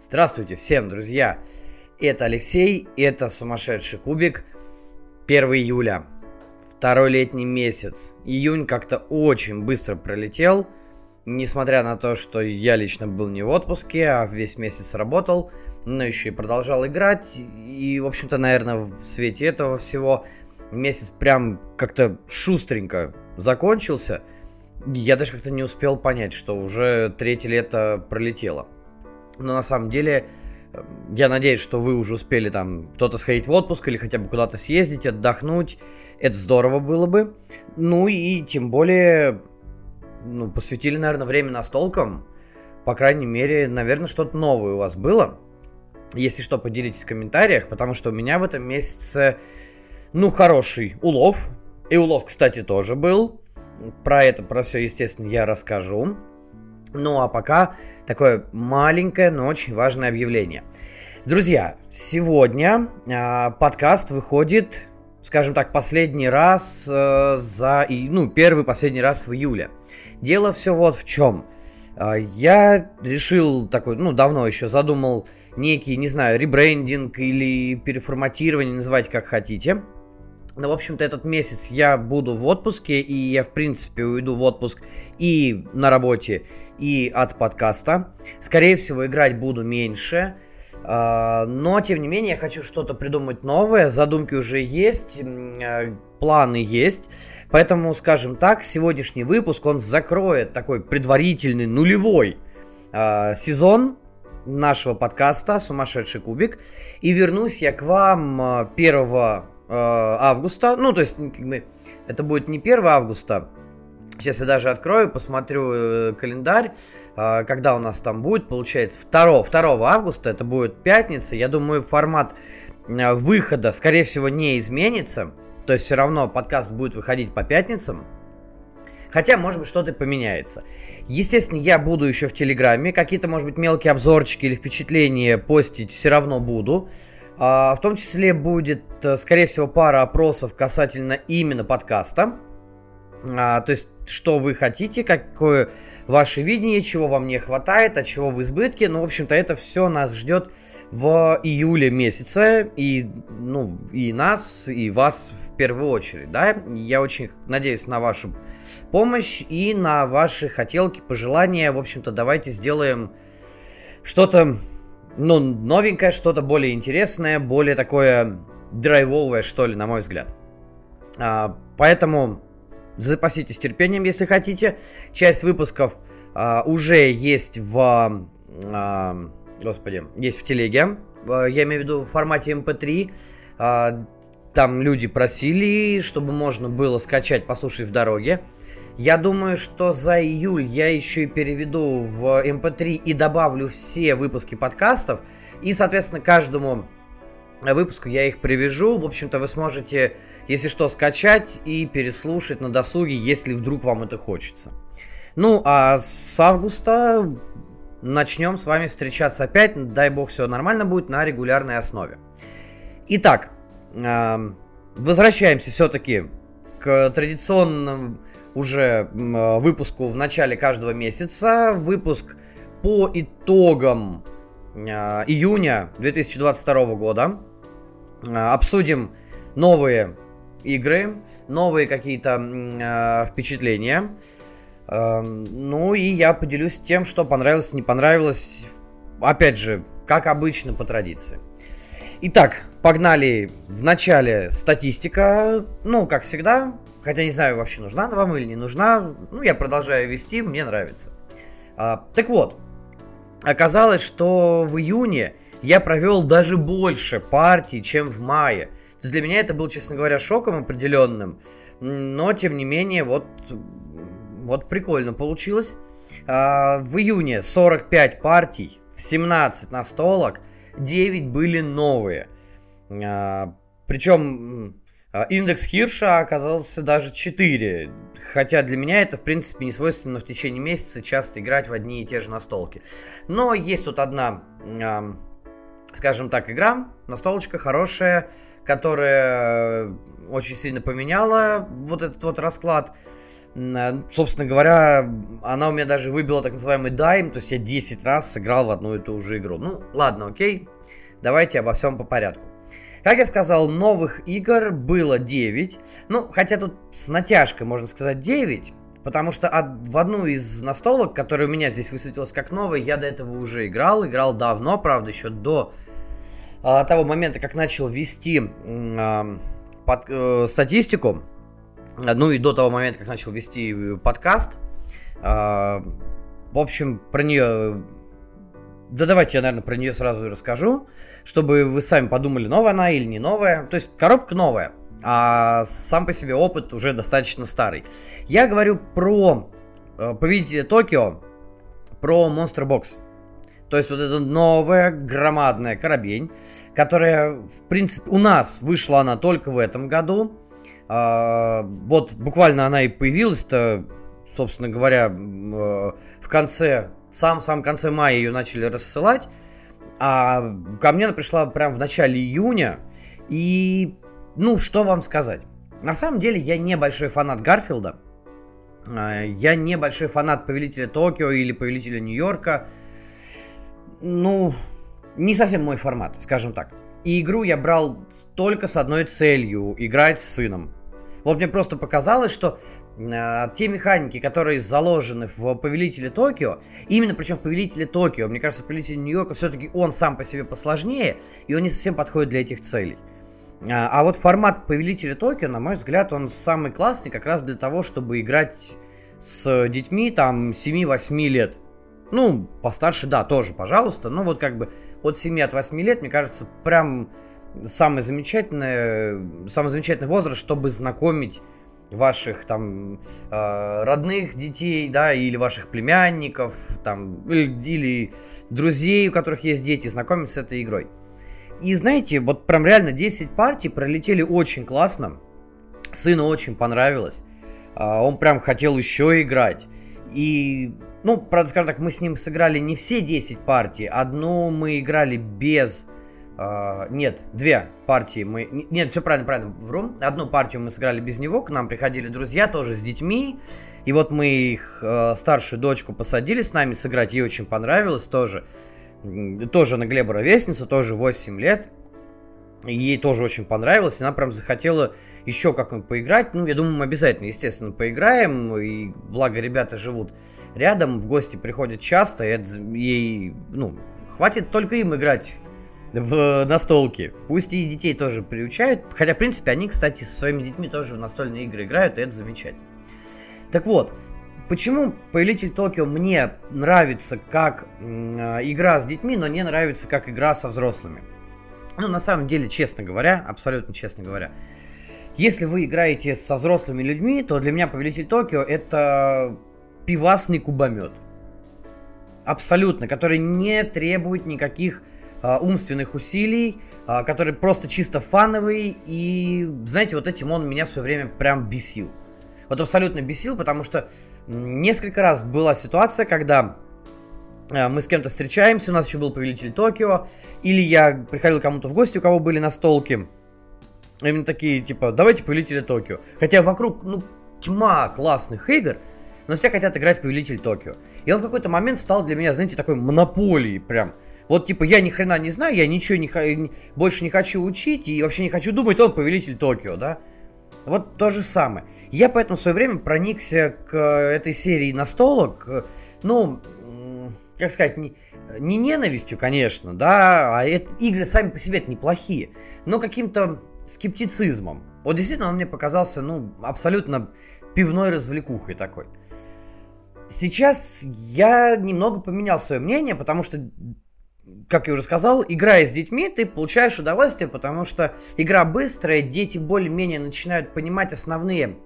Здравствуйте всем, друзья! Это Алексей, это сумасшедший кубик. 1 июля, второй летний месяц. Июнь как-то очень быстро пролетел. Несмотря на то, что я лично был не в отпуске, а весь месяц работал, но еще и продолжал играть. И, в общем-то, наверное, в свете этого всего месяц прям как-то шустренько закончился. Я даже как-то не успел понять, что уже третье лето пролетело. Но на самом деле, э, я надеюсь, что вы уже успели там кто-то сходить в отпуск или хотя бы куда-то съездить, отдохнуть. Это здорово было бы. Ну и тем более, ну, посвятили, наверное, время настолкам. По крайней мере, наверное, что-то новое у вас было. Если что, поделитесь в комментариях, потому что у меня в этом месяце, ну, хороший улов. И улов, кстати, тоже был. Про это, про все, естественно, я расскажу. Ну а пока такое маленькое, но очень важное объявление. Друзья, сегодня э, подкаст выходит, скажем так, последний раз э, за, и, ну, первый последний раз в июле. Дело все вот в чем. Э, я решил такой, ну, давно еще задумал некий, не знаю, ребрендинг или переформатирование, называйте как хотите. Но, в общем-то, этот месяц я буду в отпуске, и я, в принципе, уйду в отпуск и на работе, и от подкаста. Скорее всего, играть буду меньше. А, но, тем не менее, я хочу что-то придумать новое. Задумки уже есть, а, планы есть. Поэтому, скажем так, сегодняшний выпуск, он закроет такой предварительный нулевой э, сезон нашего подкаста «Сумасшедший кубик». И вернусь я к вам 1 э, августа. Ну, то есть, как бы, это будет не 1 августа, Сейчас я даже открою, посмотрю э, календарь, э, когда у нас там будет, получается, 2, 2 августа, это будет пятница. Я думаю, формат э, выхода, скорее всего, не изменится. То есть все равно подкаст будет выходить по пятницам. Хотя, может быть, что-то поменяется. Естественно, я буду еще в Телеграме. Какие-то, может быть, мелкие обзорчики или впечатления постить все равно буду. А, в том числе будет, скорее всего, пара опросов касательно именно подкаста. А, то есть что вы хотите, какое ваше видение, чего вам не хватает, а чего в избытке. Ну, в общем-то, это все нас ждет в июле месяце, и, ну, и нас, и вас в первую очередь, да. Я очень надеюсь на вашу помощь и на ваши хотелки, пожелания. В общем-то, давайте сделаем что-то, ну, новенькое, что-то более интересное, более такое драйвовое, что ли, на мой взгляд. А, поэтому запаситесь терпением, если хотите. Часть выпусков а, уже есть в... А, господи, есть в телеге. Я имею в виду в формате MP3. Эм а, там люди просили, чтобы можно было скачать, послушать в дороге. Я думаю, что за июль я еще и переведу в MP3 эм и добавлю все выпуски подкастов. И, соответственно, каждому выпуску я их привяжу. В общем-то, вы сможете если что, скачать и переслушать на досуге, если вдруг вам это хочется. Ну, а с августа начнем с вами встречаться опять, дай бог все нормально будет, на регулярной основе. Итак, возвращаемся все-таки к традиционному уже выпуску в начале каждого месяца. Выпуск по итогам а, июня 2022 года. А, обсудим новые игры, новые какие-то э, впечатления. Э, ну и я поделюсь тем, что понравилось, не понравилось. Опять же, как обычно по традиции. Итак, погнали. В начале статистика. Ну, как всегда. Хотя не знаю, вообще нужна она вам или не нужна. Ну, я продолжаю вести, мне нравится. А, так вот, оказалось, что в июне я провел даже больше партий, чем в мае. То есть для меня это был, честно говоря, шоком определенным. Но, тем не менее, вот, вот прикольно получилось. А, в июне 45 партий, 17 настолок, 9 были новые. А, причем индекс Хирша оказался даже 4. Хотя для меня это, в принципе, не свойственно в течение месяца часто играть в одни и те же настолки. Но есть тут одна, скажем так, игра, настолочка хорошая, которая очень сильно поменяла вот этот вот расклад. Собственно говоря, она у меня даже выбила так называемый дайм, то есть я 10 раз сыграл в одну и ту же игру. Ну, ладно, окей, давайте обо всем по порядку. Как я сказал, новых игр было 9. Ну, хотя тут с натяжкой можно сказать 9. Потому что от, в одну из настолок, которая у меня здесь высветилась как новая, я до этого уже играл. Играл давно, правда, еще до а, того момента, как начал вести а, под, э, статистику. Ну и до того момента, как начал вести э, подкаст. А, в общем, про нее... Да давайте я, наверное, про нее сразу и расскажу, чтобы вы сами подумали, новая она или не новая. То есть коробка новая, а сам по себе опыт уже достаточно старый. Я говорю про э, Токио, про Monster Box. То есть вот эта новая громадная коробень, которая, в принципе, у нас вышла она только в этом году. А, вот буквально она и появилась-то, собственно говоря, э, в конце, в самом-самом конце мая ее начали рассылать. А ко мне она пришла прямо в начале июня. И ну, что вам сказать? На самом деле, я не большой фанат Гарфилда. А, я не большой фанат Повелителя Токио или Повелителя Нью-Йорка. Ну, не совсем мой формат, скажем так. И игру я брал только с одной целью – играть с сыном. Вот мне просто показалось, что те механики, которые заложены в Повелителе Токио, именно причем в Повелителе Токио, мне кажется, в Повелителе Нью-Йорка все-таки он сам по себе посложнее, и он не совсем подходит для этих целей. А, а вот формат Повелителя Токио, на мой взгляд, он самый классный как раз для того, чтобы играть с детьми там 7-8 лет. Ну, постарше, да, тоже, пожалуйста. Но вот как бы от 7 от 8 лет, мне кажется, прям самый замечательный, самый замечательный возраст, чтобы знакомить ваших там э, родных детей, да, или ваших племянников, там, или, друзей, у которых есть дети, знакомить с этой игрой. И знаете, вот прям реально 10 партий пролетели очень классно. Сыну очень понравилось. А, он прям хотел еще играть. И, ну, правда, скажем так, мы с ним сыграли не все 10 партий. Одну мы играли без... Uh, нет, две партии мы... Нет, все правильно, правильно, вру. Одну партию мы сыграли без него, к нам приходили друзья тоже с детьми. И вот мы их uh, старшую дочку посадили с нами сыграть, ей очень понравилось тоже тоже на Глеба ровесница, тоже 8 лет. ей тоже очень понравилось, она прям захотела еще как-нибудь поиграть. Ну, я думаю, мы обязательно, естественно, поиграем. И благо ребята живут рядом, в гости приходят часто, и это ей, ну, хватит только им играть в настолки. Пусть и детей тоже приучают. Хотя, в принципе, они, кстати, со своими детьми тоже в настольные игры играют, и это замечательно. Так вот, Почему Повелитель Токио мне нравится как э, игра с детьми, но не нравится как игра со взрослыми? Ну, на самом деле, честно говоря, абсолютно честно говоря, если вы играете со взрослыми людьми, то для меня Повелитель Токио это пивасный кубомет. Абсолютно, который не требует никаких умственных усилий, э, который просто чисто фановый. И, знаете, вот этим он меня все время прям бесил. Вот абсолютно бесил, потому что Несколько раз была ситуация, когда э, мы с кем-то встречаемся, у нас еще был повелитель Токио, или я приходил кому-то в гости, у кого были настолки. Именно такие, типа, давайте повелители Токио. Хотя вокруг, ну, тьма классных игр, но все хотят играть в повелитель Токио. И он в какой-то момент стал для меня, знаете, такой монополией прям. Вот, типа, я ни хрена не знаю, я ничего не, больше не хочу учить и вообще не хочу думать, он повелитель Токио, да? Вот то же самое. Я поэтому в свое время проникся к э, этой серии настолок, ну, как сказать, не, не ненавистью, конечно, да, а это, игры сами по себе это неплохие, но каким-то скептицизмом. Вот действительно он мне показался, ну, абсолютно пивной развлекухой такой. Сейчас я немного поменял свое мнение, потому что как я уже сказал, играя с детьми, ты получаешь удовольствие, потому что игра быстрая, дети более-менее начинают понимать основные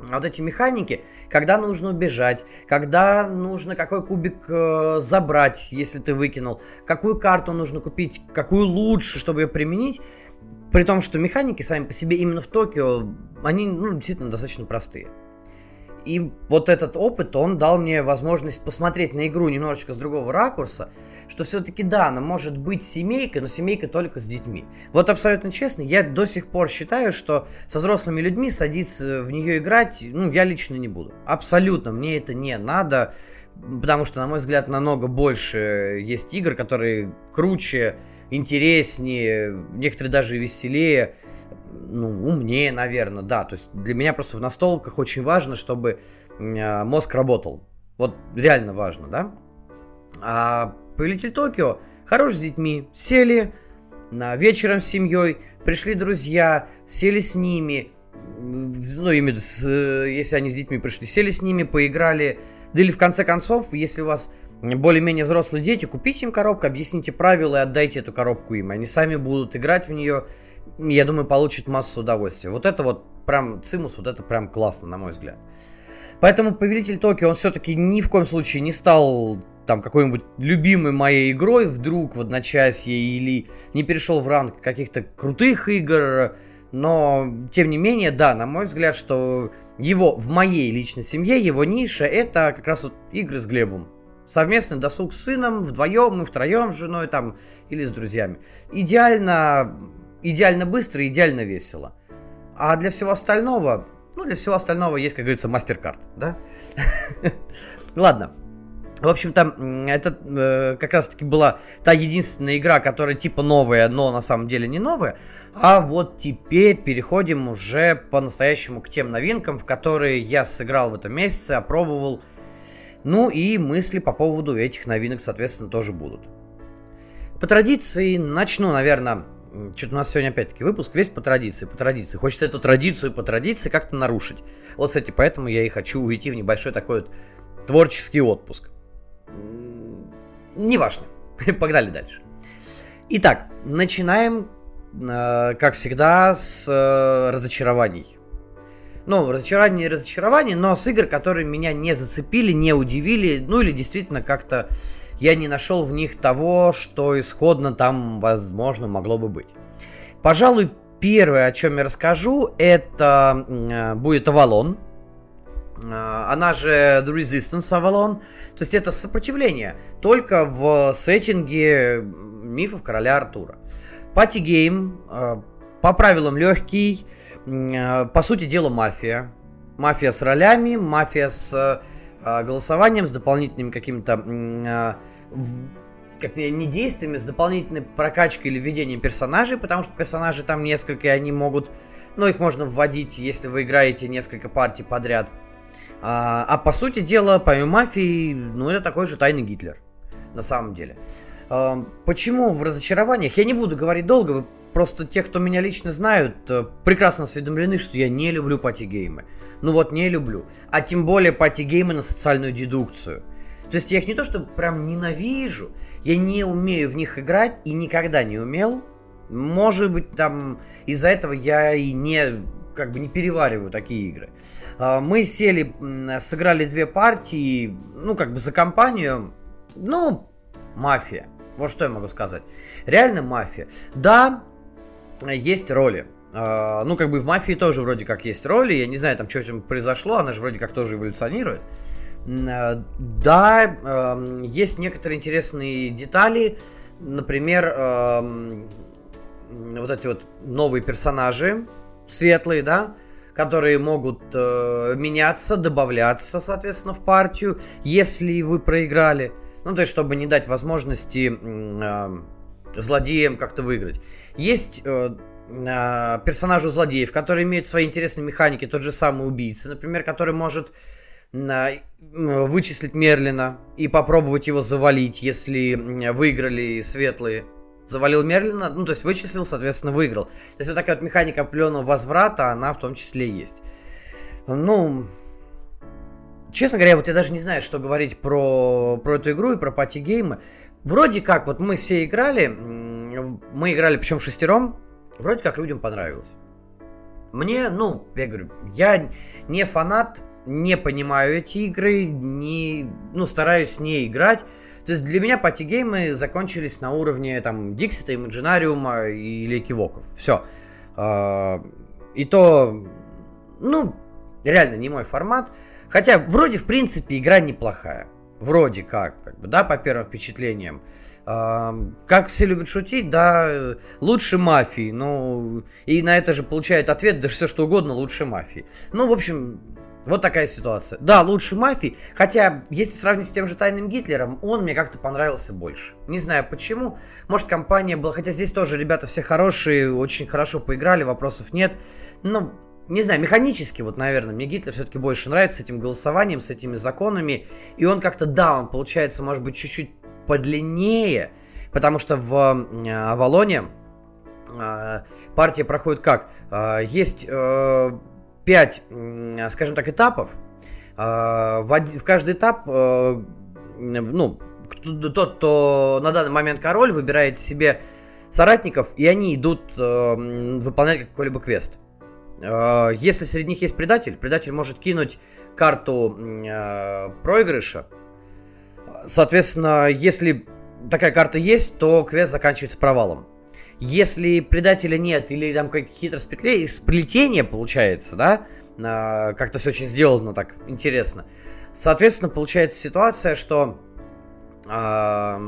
вот эти механики, когда нужно убежать, когда нужно какой кубик э, забрать, если ты выкинул, какую карту нужно купить, какую лучше, чтобы ее применить. При том, что механики сами по себе именно в Токио, они ну, действительно достаточно простые. И вот этот опыт, он дал мне возможность посмотреть на игру немножечко с другого ракурса, что все-таки да, она может быть семейкой, но семейка только с детьми. Вот абсолютно честно, я до сих пор считаю, что со взрослыми людьми садиться в нее играть, ну, я лично не буду. Абсолютно, мне это не надо, потому что, на мой взгляд, намного больше есть игр, которые круче, интереснее, некоторые даже веселее, ну, умнее, наверное, да. То есть для меня просто в настолках очень важно, чтобы э, мозг работал. Вот реально важно, да? А Повелитель Токио хорош с детьми. Сели на вечером с семьей, пришли друзья, сели с ними, ну, именно с, если они с детьми пришли, сели с ними, поиграли. Да или в конце концов, если у вас более-менее взрослые дети, купите им коробку, объясните правила и отдайте эту коробку им. Они сами будут играть в нее, я думаю, получат массу удовольствия. Вот это вот прям, Цимус, вот это прям классно, на мой взгляд. Поэтому Повелитель Токио, он все-таки ни в коем случае не стал там какой-нибудь любимой моей игрой вдруг в одночасье или не перешел в ранг каких-то крутых игр, но тем не менее, да, на мой взгляд, что его в моей личной семье, его ниша это как раз вот игры с Глебом. Совместный досуг с сыном, вдвоем, мы втроем с женой там или с друзьями. Идеально, идеально быстро, идеально весело. А для всего остального, ну, для всего остального есть, как говорится, мастер-карт, да? Ладно, в общем-то, это э, как раз-таки была та единственная игра, которая типа новая, но на самом деле не новая. А вот теперь переходим уже по-настоящему к тем новинкам, в которые я сыграл в этом месяце, опробовал. Ну и мысли по поводу этих новинок, соответственно, тоже будут. По традиции начну, наверное, что-то у нас сегодня опять-таки выпуск весь по традиции, по традиции. Хочется эту традицию по традиции как-то нарушить. Вот, кстати, поэтому я и хочу уйти в небольшой такой вот творческий отпуск. Неважно. Погнали дальше. Итак, начинаем, э, как всегда, с э, разочарований. Ну, разочарование и разочарование, но с игр, которые меня не зацепили, не удивили, ну или действительно как-то я не нашел в них того, что исходно там, возможно, могло бы быть. Пожалуй, первое, о чем я расскажу, это э, будет Авалон. Она же The Resistance Avalon. То есть это сопротивление, только в сеттинге мифов короля Артура. Party game, э, по правилам легкий, э, по сути дела мафия. Мафия с ролями, мафия с голосованием, с дополнительными какими-то как не действиями, с дополнительной прокачкой или введением персонажей, потому что персонажи там несколько, и они могут, ну, их можно вводить, если вы играете несколько партий подряд – а, а по сути дела, помимо мафии, ну это такой же тайный Гитлер, на самом деле. А, почему в разочарованиях? Я не буду говорить долго, вы просто те, кто меня лично знают, э, прекрасно осведомлены, что я не люблю пати-геймы. Ну вот не люблю. А тем более пати-геймы на социальную дедукцию. То есть я их не то, что прям ненавижу, я не умею в них играть и никогда не умел. Может быть, там из-за этого я и не как бы не перевариваю такие игры. А, мы сели, сыграли две партии, ну, как бы за компанию. Ну, мафия. Вот что я могу сказать. Реально мафия. Да, есть роли. А, ну, как бы в мафии тоже вроде как есть роли. Я не знаю, там что чем произошло, она же вроде как тоже эволюционирует. А, да, есть некоторые интересные детали. Например, вот эти вот новые персонажи, светлые, да, которые могут э, меняться, добавляться, соответственно, в партию, если вы проиграли. Ну, то есть, чтобы не дать возможности злодеям как-то выиграть. Есть э, э, персонажи злодеев, которые имеют свои интересные механики, тот же самый убийца, например, который может э, вычислить Мерлина и попробовать его завалить, если выиграли светлые завалил Мерлина, ну, то есть вычислил, соответственно, выиграл. То есть вот такая вот механика определенного возврата, она в том числе есть. Ну, честно говоря, вот я даже не знаю, что говорить про, про эту игру и про пати-геймы. Вроде как, вот мы все играли, мы играли причем шестером, вроде как людям понравилось. Мне, ну, я говорю, я не фанат, не понимаю эти игры, не, ну, стараюсь не играть. То есть для меня пати-геймы закончились на уровне там Диксита, Имаджинариума или Кивоков. Все. И то, ну, реально не мой формат. Хотя, вроде, в принципе, игра неплохая. Вроде как, как бы, да, по первым впечатлениям. Как все любят шутить, да, лучше мафии, ну, и на это же получает ответ, да все что угодно, лучше мафии. Ну, в общем, вот такая ситуация. Да, лучше мафии, хотя, если сравнить с тем же Тайным Гитлером, он мне как-то понравился больше. Не знаю почему, может компания была, хотя здесь тоже ребята все хорошие, очень хорошо поиграли, вопросов нет, но не знаю, механически, вот, наверное, мне Гитлер все-таки больше нравится с этим голосованием, с этими законами. И он как-то, да, он получается, может быть, чуть-чуть подлиннее, потому что в э, Авалоне э, партия проходит как? Э, есть пять, скажем так, этапов. В каждый этап, ну, тот, кто на данный момент король, выбирает себе соратников, и они идут выполнять какой-либо квест. Если среди них есть предатель, предатель может кинуть карту проигрыша, Соответственно, если такая карта есть, то квест заканчивается провалом. Если предателя нет, или там какие-то сплетения получается, да, как-то все очень сделано так интересно, соответственно, получается ситуация, что э,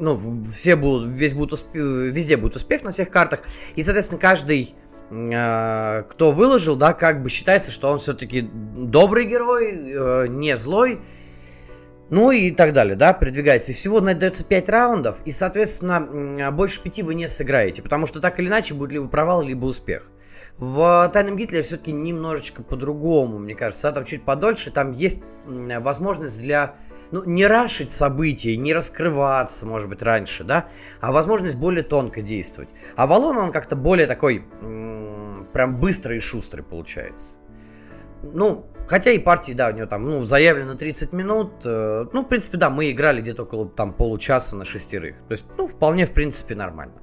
ну, все будут, весь будет усп... везде будет успех на всех картах, и, соответственно, каждый э, кто выложил, да, как бы считается, что он все-таки добрый герой, э, не злой, ну и так далее, да, передвигается. И всего дается 5 раундов, и, соответственно, больше 5 вы не сыграете, потому что так или иначе будет либо провал, либо успех. В Тайном Гитлере все-таки немножечко по-другому, мне кажется, там чуть подольше, там есть возможность для, ну, не рашить события, не раскрываться, может быть, раньше, да, а возможность более тонко действовать. А Валон, он как-то более такой, прям быстрый и шустрый получается. Ну, Хотя и партии, да, у него там, ну, заявлено 30 минут. Э, ну, в принципе, да, мы играли где-то около там получаса на шестерых. То есть, ну, вполне, в принципе, нормально.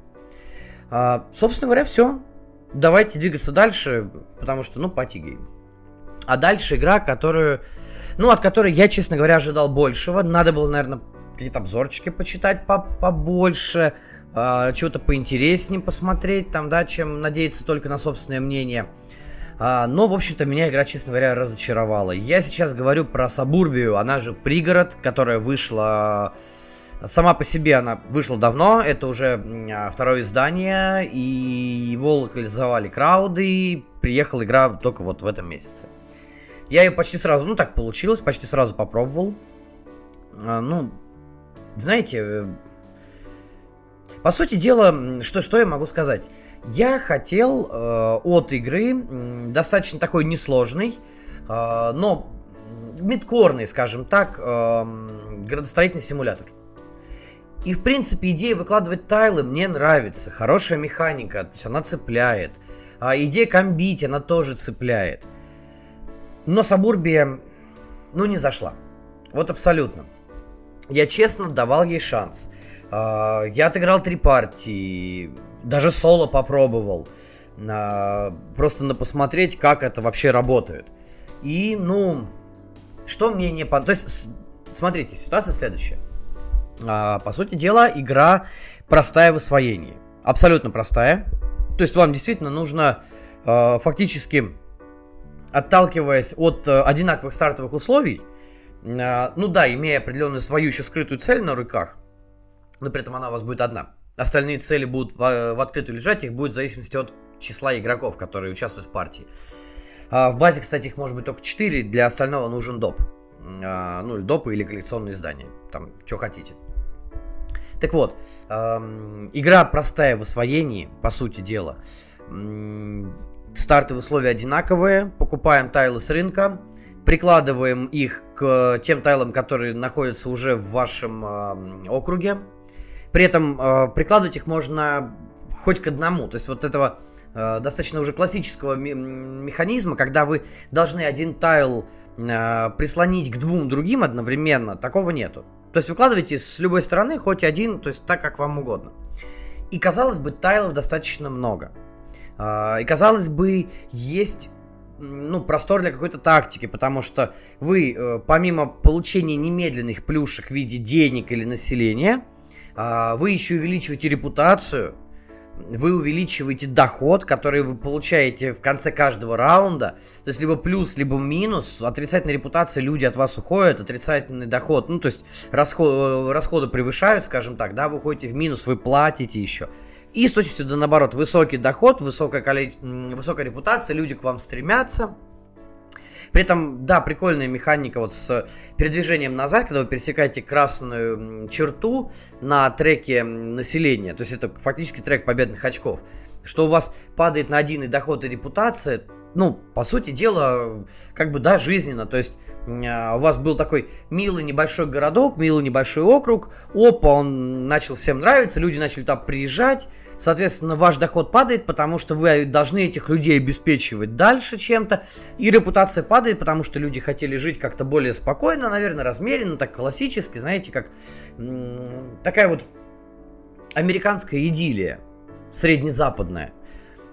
А, собственно говоря, все. Давайте двигаться дальше, потому что, ну, пати А дальше игра, которую, ну, от которой я, честно говоря, ожидал большего. Надо было, наверное, какие-то обзорчики почитать побольше, а, чего-то поинтереснее посмотреть, там, да, чем надеяться только на собственное мнение. А, но, в общем-то, меня игра, честно говоря, разочаровала. Я сейчас говорю про Сабурбию, она же пригород, которая вышла... Сама по себе она вышла давно, это уже а, второе издание, и его локализовали крауды, приехала игра только вот в этом месяце. Я ее почти сразу, ну так получилось, почти сразу попробовал. А, ну, знаете, э, по сути дела, что, что я могу сказать? Я хотел э, от игры э, достаточно такой несложный, э, но мидкорный, скажем так, э, градостроительный симулятор. И, в принципе, идея выкладывать тайлы мне нравится. Хорошая механика, то есть она цепляет. А идея комбить, она тоже цепляет. Но Сабурбия, ну, не зашла. Вот абсолютно. Я честно давал ей шанс. А, я отыграл три партии, даже соло попробовал. На, просто на посмотреть, как это вообще работает. И, ну, что мне не понравилось. То есть, смотрите, ситуация следующая. А, по сути дела, игра простая в освоении. Абсолютно простая. То есть вам действительно нужно фактически, отталкиваясь от э, одинаковых стартовых условий, э, ну да, имея определенную свою еще скрытую цель на руках, но при этом она у вас будет одна. Остальные цели будут в, э, в открытую лежать, их будет в зависимости от числа игроков, которые участвуют в партии. А в базе, кстати, их может быть только 4, для остального нужен доп. А, ну, или допы или коллекционные издания, там, что хотите. Так вот, эм, игра простая в освоении, по сути дела. Стартовые условия одинаковые, покупаем тайлы с рынка, прикладываем их к тем тайлам, которые находятся уже в вашем э, округе, при этом э, прикладывать их можно хоть к одному. То есть вот этого э, достаточно уже классического механизма, когда вы должны один тайл э, прислонить к двум другим одновременно, такого нету. То есть выкладываете с любой стороны хоть один, то есть так, как вам угодно. И казалось бы, тайлов достаточно много. Э, и казалось бы, есть ну, простор для какой-то тактики, потому что вы, э, помимо получения немедленных плюшек в виде денег или населения, а, вы еще увеличиваете репутацию, вы увеличиваете доход, который вы получаете в конце каждого раунда. То есть либо плюс, либо минус. Отрицательная репутация, люди от вас уходят, отрицательный доход. Ну, то есть расход, э, расходы превышают, скажем так, да, вы уходите в минус, вы платите еще. И с точностью да наоборот, высокий доход, высокая, количе... высокая репутация, люди к вам стремятся. При этом, да, прикольная механика вот с передвижением назад, когда вы пересекаете красную черту на треке населения. То есть это фактически трек победных очков. Что у вас падает на один и доход, и репутация, ну, по сути дела, как бы, да, жизненно. То есть а, у вас был такой милый небольшой городок, милый небольшой округ, опа, он начал всем нравиться, люди начали туда приезжать, соответственно, ваш доход падает, потому что вы должны этих людей обеспечивать дальше чем-то, и репутация падает, потому что люди хотели жить как-то более спокойно, наверное, размеренно, так классически, знаете, как такая вот американская идиллия, среднезападная.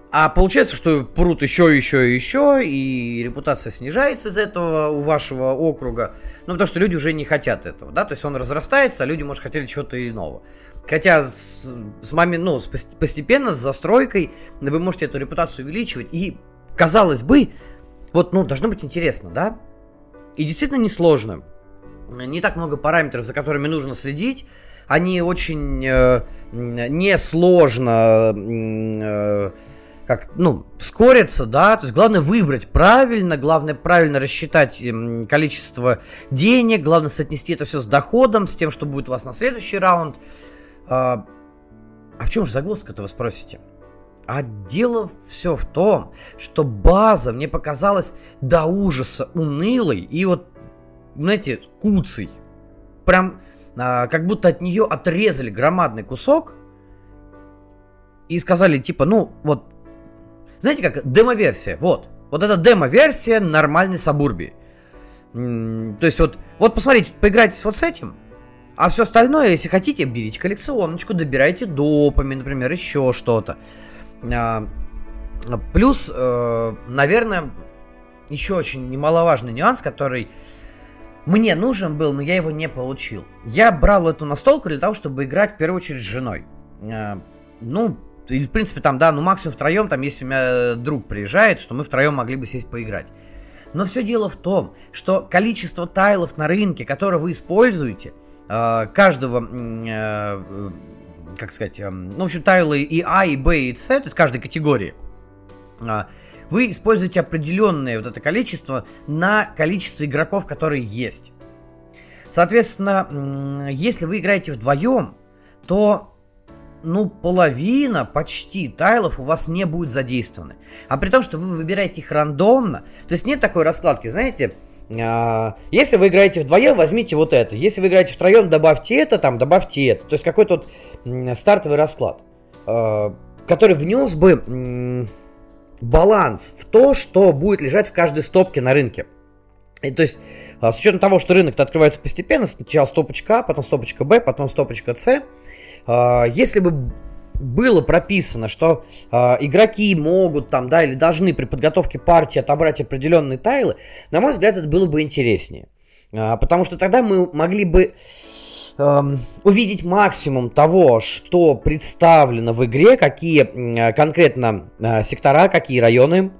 А получается, что прут еще, еще и еще, и репутация снижается из этого у вашего округа. Ну, потому что люди уже не хотят этого, да, то есть он разрастается, а люди, может, хотели чего-то иного. Хотя с, с момент, ну, постепенно, с застройкой вы можете эту репутацию увеличивать, и, казалось бы, вот, ну, должно быть интересно, да? И действительно несложно. Не так много параметров, за которыми нужно следить. Они очень э, несложно э, как, ну, скориться, да, то есть главное выбрать правильно, главное правильно рассчитать количество денег, главное соотнести это все с доходом, с тем, что будет у вас на следующий раунд. А, а в чем же загвоздка-то, вы спросите? А дело все в том, что база мне показалась до ужаса унылой и вот, знаете, куцей. Прям а, как будто от нее отрезали громадный кусок и сказали, типа, ну, вот знаете как, демо-версия, вот. Вот это демо-версия нормальной Сабурби. То есть вот, вот посмотрите, поиграйтесь вот с этим, а все остальное, если хотите, берите коллекционочку, добирайте допами, например, еще что-то. А, плюс, э, наверное, еще очень немаловажный нюанс, который мне нужен был, но я его не получил. Я брал эту настолку для того, чтобы играть в первую очередь с женой. А, ну, или, в принципе, там, да, ну максимум втроем, там, если у меня друг приезжает, что мы втроем могли бы сесть поиграть. Но все дело в том, что количество тайлов на рынке, которые вы используете, э, каждого, э, как сказать, э, ну, в общем, тайлы и А, и Б, и С, то есть каждой категории, вы используете определенное вот это количество на количество игроков, которые есть. Соответственно, если вы играете вдвоем, то ну, половина почти тайлов у вас не будет задействованы. А при том, что вы выбираете их рандомно, то есть нет такой раскладки, знаете, а, если вы играете вдвоем, возьмите вот это. Если вы играете втроем, добавьте это, там, добавьте это. То есть какой-то вот стартовый расклад, а, который внес бы баланс в то, что будет лежать в каждой стопке на рынке. И, то есть, а, с учетом того, что рынок-то открывается постепенно, сначала стопочка А, потом стопочка Б, потом стопочка С, если бы было прописано, что э, игроки могут там, да, или должны при подготовке партии отобрать определенные тайлы, на мой взгляд, это было бы интереснее. Э, потому что тогда мы могли бы э, увидеть максимум того, что представлено в игре, какие э, конкретно э, сектора, какие районы.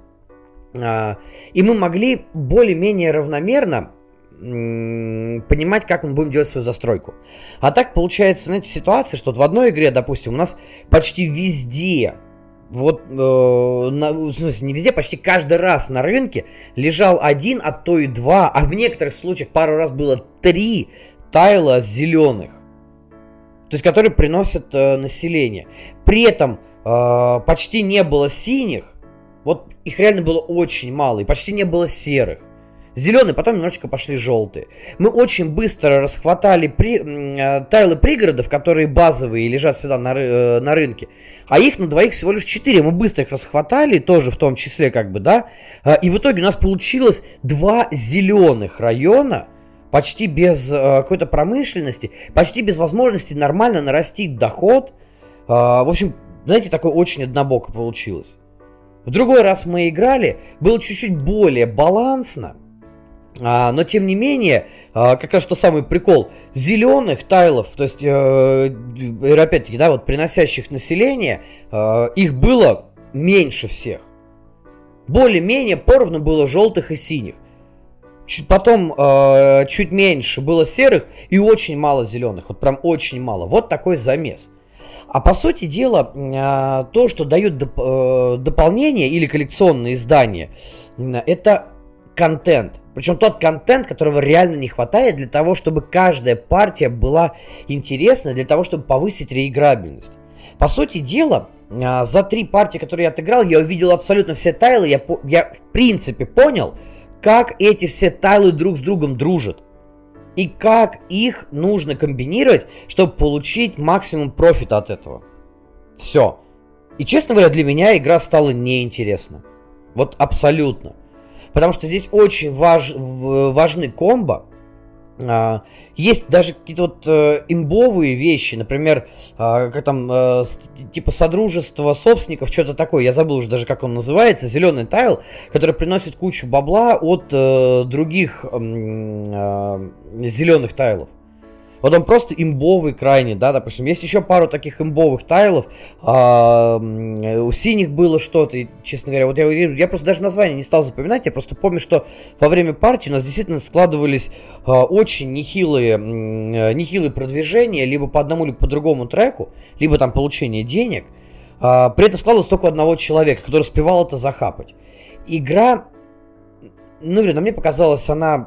Э, и мы могли более-менее равномерно понимать, как мы будем делать свою застройку. А так получается, знаете, ситуация, что в одной игре, допустим, у нас почти везде, вот, э, на, в смысле, не везде, почти каждый раз на рынке лежал один, а то и два, а в некоторых случаях пару раз было три тайла зеленых, то есть которые приносят э, население. При этом э, почти не было синих, вот их реально было очень мало, и почти не было серых зеленые, потом немножечко пошли желтые. Мы очень быстро расхватали при, э, тайлы пригородов, которые базовые и лежат всегда на, э, на рынке. А их на двоих всего лишь 4. Мы быстро их расхватали, тоже в том числе, как бы, да. Э, и в итоге у нас получилось два зеленых района, почти без какой-то промышленности, почти без возможности нормально нарастить доход. В общем, знаете, такое очень однобоко получилось. В другой раз мы играли, было чуть-чуть более балансно. А, но тем не менее, а, как раз что самый прикол, зеленых тайлов, то есть, э, опять-таки, да, вот приносящих население, э, их было меньше всех. Более-менее поровну было желтых и синих. Чуть потом э, чуть меньше было серых и очень мало зеленых. Вот прям очень мало. Вот такой замес. А по сути дела, э, то, что дают доп, э, дополнение или коллекционные издания, это контент. Причем тот контент, которого реально не хватает для того, чтобы каждая партия была интересна, для того, чтобы повысить реиграбельность. По сути дела, а, за три партии, которые я отыграл, я увидел абсолютно все тайлы, я, я в принципе понял, как эти все тайлы друг с другом дружат. И как их нужно комбинировать, чтобы получить максимум профита от этого. Все. И честно говоря, для меня игра стала неинтересна. Вот абсолютно. Потому что здесь очень важ, важны комбо. А, есть даже какие-то вот э, имбовые вещи, например, э, как там, э, типа содружество собственников, что-то такое, я забыл уже даже, как он называется, зеленый тайл, который приносит кучу бабла от э, других э, зеленых тайлов. Вот он просто имбовый крайне, да, допустим. Есть еще пару таких имбовых тайлов. А, у синих было что-то, честно говоря, вот я, я просто даже название не стал запоминать, я просто помню, что во время партии у нас действительно складывались а, очень нехилые, а, нехилые продвижения, либо по одному, либо по другому треку, либо там получение денег. А, при этом складывалось только одного человека, который успевал это захапать. Игра, ну, блин, мне показалось, она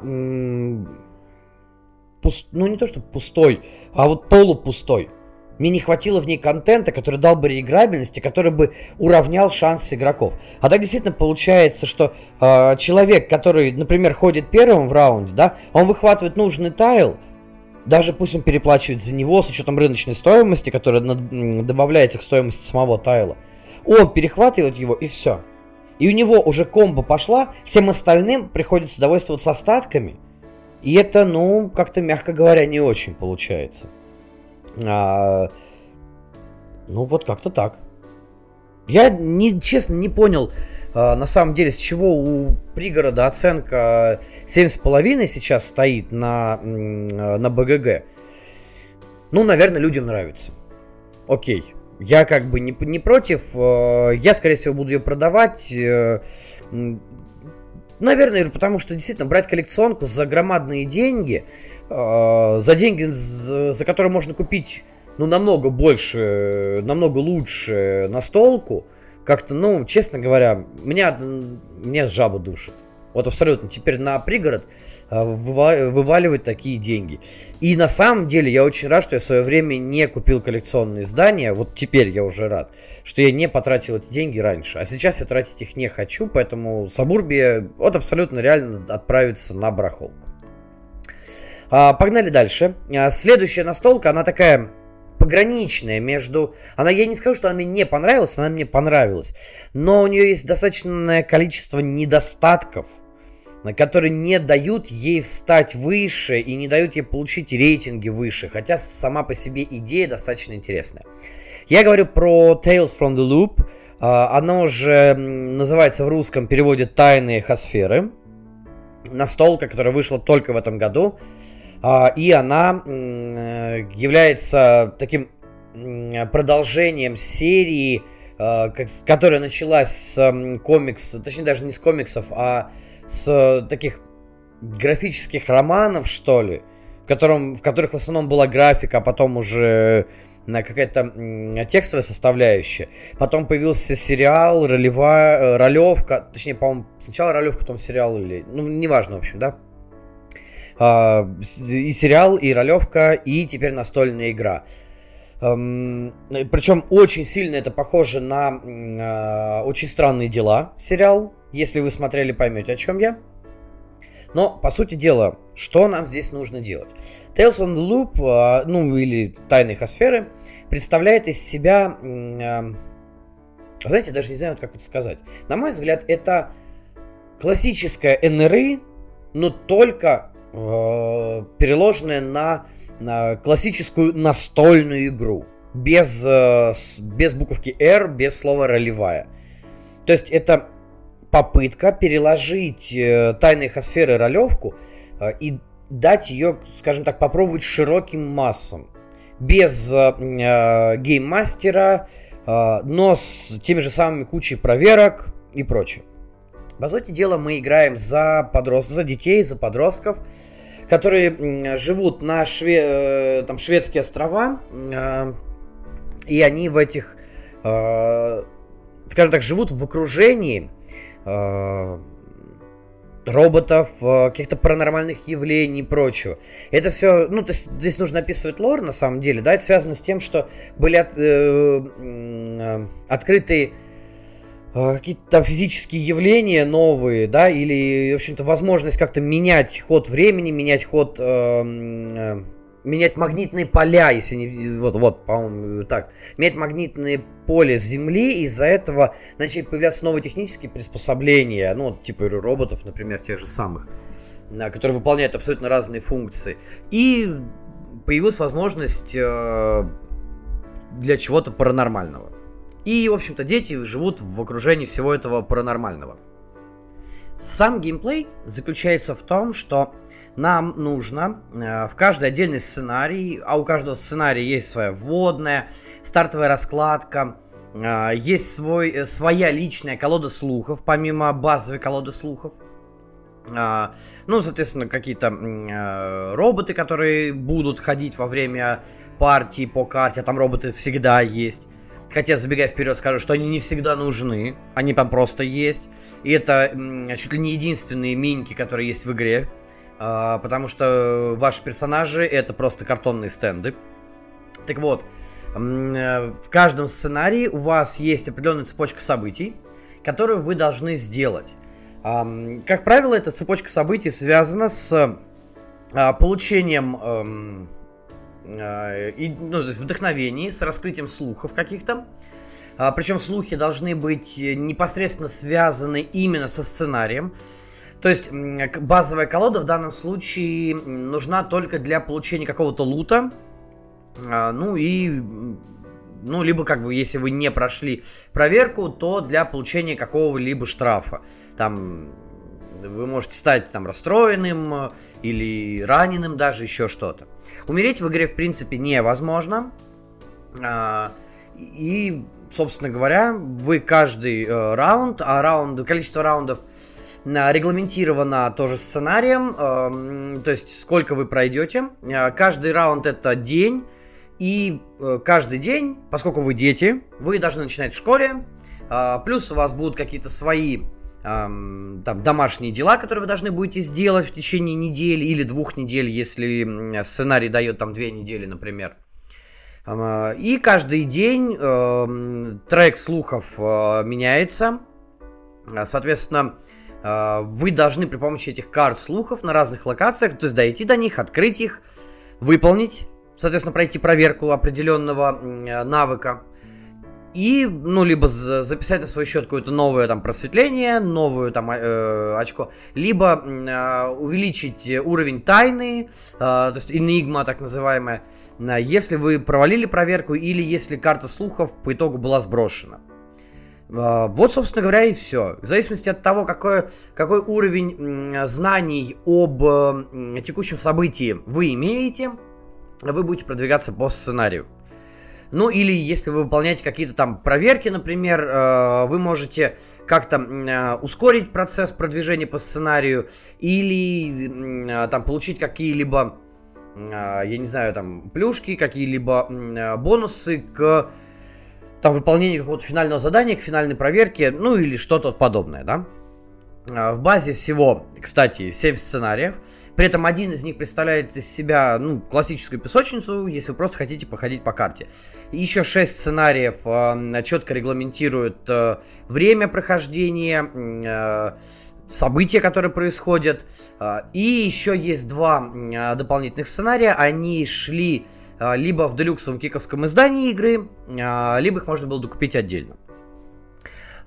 пуст, ну не то что пустой, а вот полупустой. Мне не хватило в ней контента, который дал бы реиграбельности, который бы уравнял шансы игроков. А так действительно получается, что э, человек, который, например, ходит первым в раунде, да, он выхватывает нужный тайл, даже пусть он переплачивает за него с учетом рыночной стоимости, которая над, добавляется к стоимости самого тайла, он перехватывает его и все. И у него уже комбо пошла, всем остальным приходится довольствоваться остатками – и это, ну, как-то, мягко говоря, не очень получается. А, ну, вот как-то так. Я, не, честно, не понял, а, на самом деле, с чего у пригорода оценка 7,5 сейчас стоит на, на БГГ. Ну, наверное, людям нравится. Окей. Я как бы не, не против. А, я, скорее всего, буду ее продавать. Наверное, потому что действительно брать коллекционку за громадные деньги, э, за деньги, за, за которые можно купить ну, намного больше, намного лучше настолку, как-то, ну, честно говоря, меня, меня жаба душит. Вот абсолютно. Теперь на пригород э, вываливать такие деньги. И на самом деле я очень рад, что я в свое время не купил коллекционные издания. Вот теперь я уже рад, что я не потратил эти деньги раньше. А сейчас я тратить их не хочу, поэтому Сабурбия вот абсолютно реально отправится на барахолку. А, погнали дальше. А, следующая настолка, она такая пограничная между... Она, я не скажу, что она мне не понравилась, она мне понравилась. Но у нее есть достаточное количество недостатков – которые не дают ей встать выше и не дают ей получить рейтинги выше, хотя сама по себе идея достаточно интересная. Я говорю про Tales from the Loop. А, оно уже называется в русском переводе «Тайные хосферы». Настолка, которая вышла только в этом году. А, и она является таким продолжением серии, а, которая началась с комиксов, точнее даже не с комиксов, а с э, таких графических романов, что ли, в, котором, в которых в основном была графика, а потом уже на какая-то текстовая составляющая. Потом появился сериал, ролевая, э, ролевка, точнее, по-моему, сначала ролевка, потом сериал, или, ну, неважно, в общем, да. А, и сериал, и ролевка, и теперь настольная игра. Эм, причем очень сильно это похоже на э, очень странные дела сериал. Если вы смотрели, поймете, о чем я. Но, по сути дела, что нам здесь нужно делать? Tales on the Loop, э, ну или Тайные Хосферы, представляет из себя, э, знаете, даже не знаю, как это сказать. На мой взгляд, это классическая НРИ, но только э, переложенная на на классическую настольную игру. Без, э, без буковки R, без слова ролевая. То есть это попытка переложить э, тайные хосферы ролевку э, и дать ее, скажем так, попробовать широким массам. Без э, э, гейммастера, э, но с теми же самыми кучей проверок и прочее. По сути дела, мы играем за подростков, за детей, за подростков, которые живут на шве, там, шведские острова, э, и они в этих, э, скажем так, живут в окружении роботов, каких-то паранормальных явлений и прочего. Это все, ну, то есть здесь нужно описывать лор, на самом деле, да, это связано с тем, что были от, э, открыты Э, какие-то физические явления новые, да, или, в общем-то, возможность как-то менять ход времени, менять ход, э, э, менять магнитные поля, если не, вот, вот, по-моему, так, менять магнитные поле Земли, из-за этого начали появляться новые технические приспособления, ну, типа роботов, например, тех же самых, которые выполняют абсолютно разные функции. И появилась возможность э, для чего-то паранормального. И, в общем-то, дети живут в окружении всего этого паранормального. Сам геймплей заключается в том, что нам нужно э, в каждый отдельный сценарий, а у каждого сценария есть своя вводная, стартовая раскладка, э, есть свой, э, своя личная колода слухов, помимо базовой колоды слухов. Э, ну, соответственно, какие-то э, роботы, которые будут ходить во время партии по карте, а там роботы всегда есть. Хотя, забегая вперед, скажу, что они не всегда нужны. Они там просто есть. И это чуть ли не единственные миньки, которые есть в игре. А, потому что ваши персонажи это просто картонные стенды. Так вот, в каждом сценарии у вас есть определенная цепочка событий, которую вы должны сделать. Как правило, эта цепочка событий связана с а, получением эм, и, ну, вдохновении, с раскрытием слухов каких-то. А, причем слухи должны быть непосредственно связаны именно со сценарием. То есть базовая колода в данном случае нужна только для получения какого-то лута. А, ну и ну, либо как бы, если вы не прошли проверку, то для получения какого-либо штрафа. Там вы можете стать там расстроенным э, или раненым даже, еще что-то. Умереть в игре, в принципе, невозможно. А, и, собственно говоря, вы каждый э, раунд, а раунд, количество раундов регламентировано тоже сценарием, э, то есть сколько вы пройдете. Каждый раунд это день, и каждый день, поскольку вы дети, вы должны начинать в школе, плюс у вас будут какие-то свои там, домашние дела, которые вы должны будете сделать в течение недели или двух недель, если сценарий дает там две недели, например. А, и каждый день э, трек слухов э, меняется. Соответственно, э, вы должны при помощи этих карт слухов на разных локациях, то есть дойти до них, открыть их, выполнить, соответственно, пройти проверку определенного навыка и, ну, либо записать на свой счет какое-то новое там просветление, новую там э, очко, либо э, увеличить уровень тайны, э, то есть энигма так называемая, если вы провалили проверку или если карта слухов по итогу была сброшена. Э, вот, собственно говоря, и все. В зависимости от того, какой, какой уровень знаний об э, текущем событии вы имеете, вы будете продвигаться по сценарию. Ну или если вы выполняете какие-то там проверки, например, э, вы можете как-то э, ускорить процесс продвижения по сценарию или э, там получить какие-либо, я не знаю, там плюшки, какие-либо бонусы к там выполнению какого-то финального задания, к финальной проверке, ну или что-то подобное, да. В базе всего, кстати, 7 сценариев. При этом один из них представляет из себя ну, классическую песочницу, если вы просто хотите походить по карте. Еще шесть сценариев э, четко регламентируют э, время прохождения, э, события, которые происходят. Э, и еще есть два э, дополнительных сценария. Они шли э, либо в делюксовом киковском издании игры, либо их можно было докупить отдельно.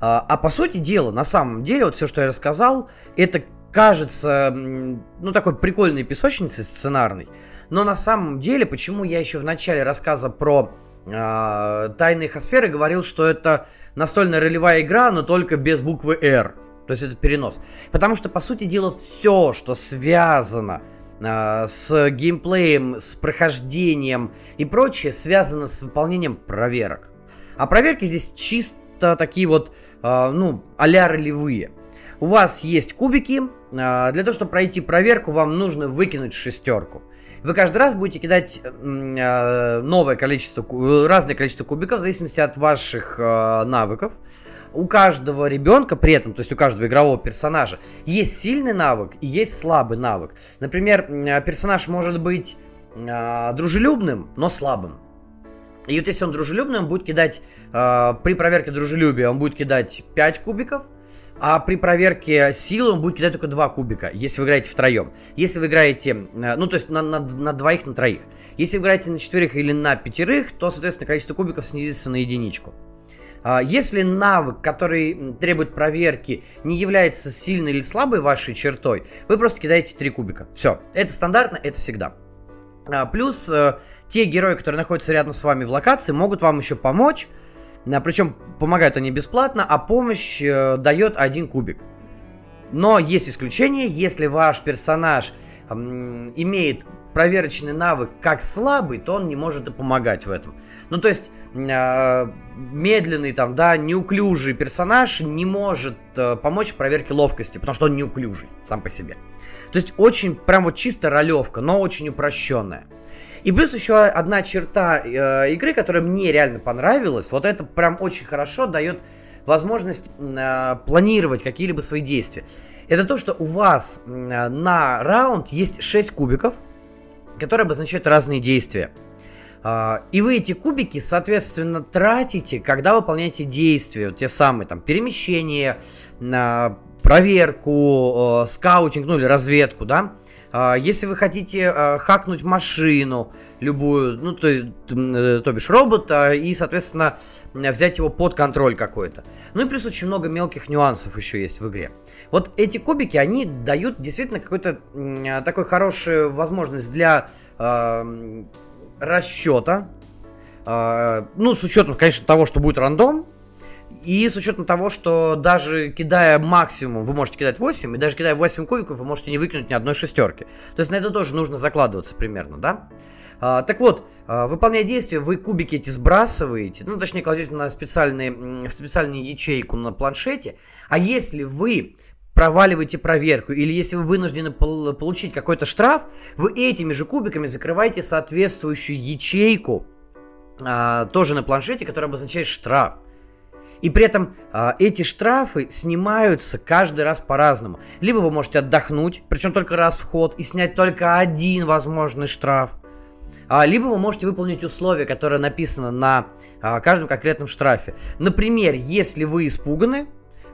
А по сути дела, на самом деле, вот все, что я рассказал, это кажется, ну, такой прикольной песочницей сценарной. Но на самом деле, почему я еще в начале рассказа про э, тайные хосферы говорил, что это настольная ролевая игра, но только без буквы R. То есть это перенос. Потому что, по сути дела, все, что связано э, с геймплеем, с прохождением и прочее, связано с выполнением проверок. А проверки здесь чисто такие вот, э, ну, а-ля ролевые. У вас есть кубики, э, для того, чтобы пройти проверку, вам нужно выкинуть шестерку. Вы каждый раз будете кидать э, новое количество, разное количество кубиков в зависимости от ваших э, навыков. У каждого ребенка при этом, то есть у каждого игрового персонажа, есть сильный навык и есть слабый навык. Например, персонаж может быть дружелюбным, но слабым. И вот если он дружелюбный, он будет кидать, э, при проверке дружелюбия, он будет кидать 5 кубиков, а при проверке силы он будет кидать только два кубика, если вы играете втроем. Если вы играете, э, ну то есть на, на, на двоих, на троих. Если вы играете на четверых или на пятерых, то, соответственно, количество кубиков снизится на единичку. А, если навык, который требует проверки, не является сильной или слабой вашей чертой, вы просто кидаете три кубика. Все. Это стандартно, это всегда. А, плюс э, те герои, которые находятся рядом с вами в локации, могут вам еще помочь Причем помогают они бесплатно, а помощь э, дает один кубик. Но есть исключение, если ваш персонаж э, имеет проверочный навык как слабый, то он не может и помогать в этом. Ну, то есть, э, медленный, там, да, неуклюжий персонаж не может э, помочь в проверке ловкости, потому что он неуклюжий сам по себе. То есть, очень, прям вот чисто ролевка, но очень упрощенная. И плюс еще одна черта э, игры, которая мне реально понравилась, вот это прям очень хорошо дает возможность э, планировать какие-либо свои действия. Это то, что у вас э, на раунд есть 6 кубиков, которые обозначают разные действия. Uh, и вы эти кубики, соответственно, тратите, когда выполняете действия, вот те самые там перемещения, uh, проверку, uh, скаутинг, ну или разведку, да. А, если вы хотите а, хакнуть машину, любую, ну, то, э, то бишь робота, и, соответственно, взять его под контроль какой-то. Ну и плюс очень много мелких нюансов еще есть в игре. Вот эти кубики, они дают действительно какой-то такой хорошую возможность для э, расчета. Э, ну, с учетом, конечно, того, что будет рандом, и с учетом того, что даже кидая максимум, вы можете кидать 8, и даже кидая 8 кубиков, вы можете не выкинуть ни одной шестерки. То есть на это тоже нужно закладываться примерно, да? А, так вот, а, выполняя действия, вы кубики эти сбрасываете, ну, точнее, кладете на специальные, в специальную ячейку на планшете. А если вы проваливаете проверку, или если вы вынуждены пол- получить какой-то штраф, вы этими же кубиками закрываете соответствующую ячейку, а, тоже на планшете, которая обозначает штраф. И при этом а, эти штрафы снимаются каждый раз по-разному. Либо вы можете отдохнуть, причем только раз в ход, и снять только один возможный штраф. А, либо вы можете выполнить условия, которое написано на а, каждом конкретном штрафе. Например, если вы испуганы,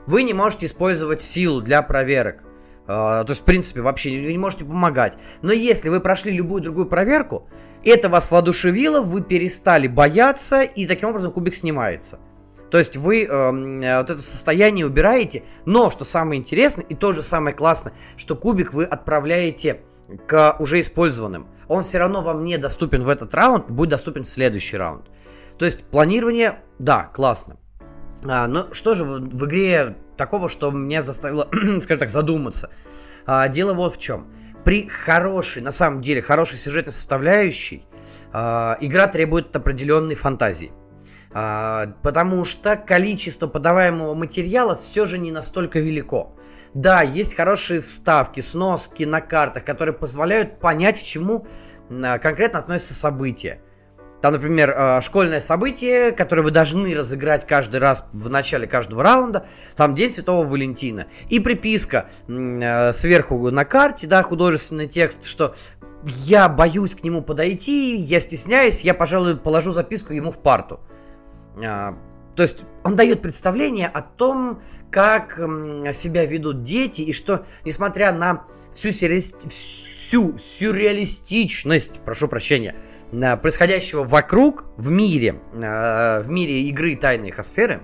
вы не можете использовать силу для проверок. Uh, то есть, в принципе, вообще вы не можете помогать. Но если вы прошли любую другую проверку, это вас воодушевило, вы перестали бояться, и таким образом кубик снимается. То есть вы эм, э, вот это состояние убираете, но что самое интересное и тоже самое классное, что кубик вы отправляете к уже использованным. Он все равно вам не доступен в этот раунд, будет доступен в следующий раунд. То есть планирование, да, классно. А, но что же в, в игре такого, что меня заставило, скажем так, задуматься? А, дело вот в чем. При хорошей, на самом деле, хорошей сюжетной составляющей, а, игра требует определенной фантазии. А, потому что количество подаваемого материала все же не настолько велико. Да, есть хорошие вставки, сноски на картах, которые позволяют понять, к чему а, конкретно относятся события. Там, например, а, школьное событие, которое вы должны разыграть каждый раз в начале каждого раунда. Там День Святого Валентина. И приписка сверху на карте, да, художественный текст, что я боюсь к нему подойти, я стесняюсь, я, пожалуй, положу записку ему в парту. А, то есть он дает представление о том, как себя ведут дети, и что, несмотря на всю, сюрреалист... всю сюрреалистичность, прошу прощения, происходящего вокруг в мире, а, в мире игры Тайной Хосферы,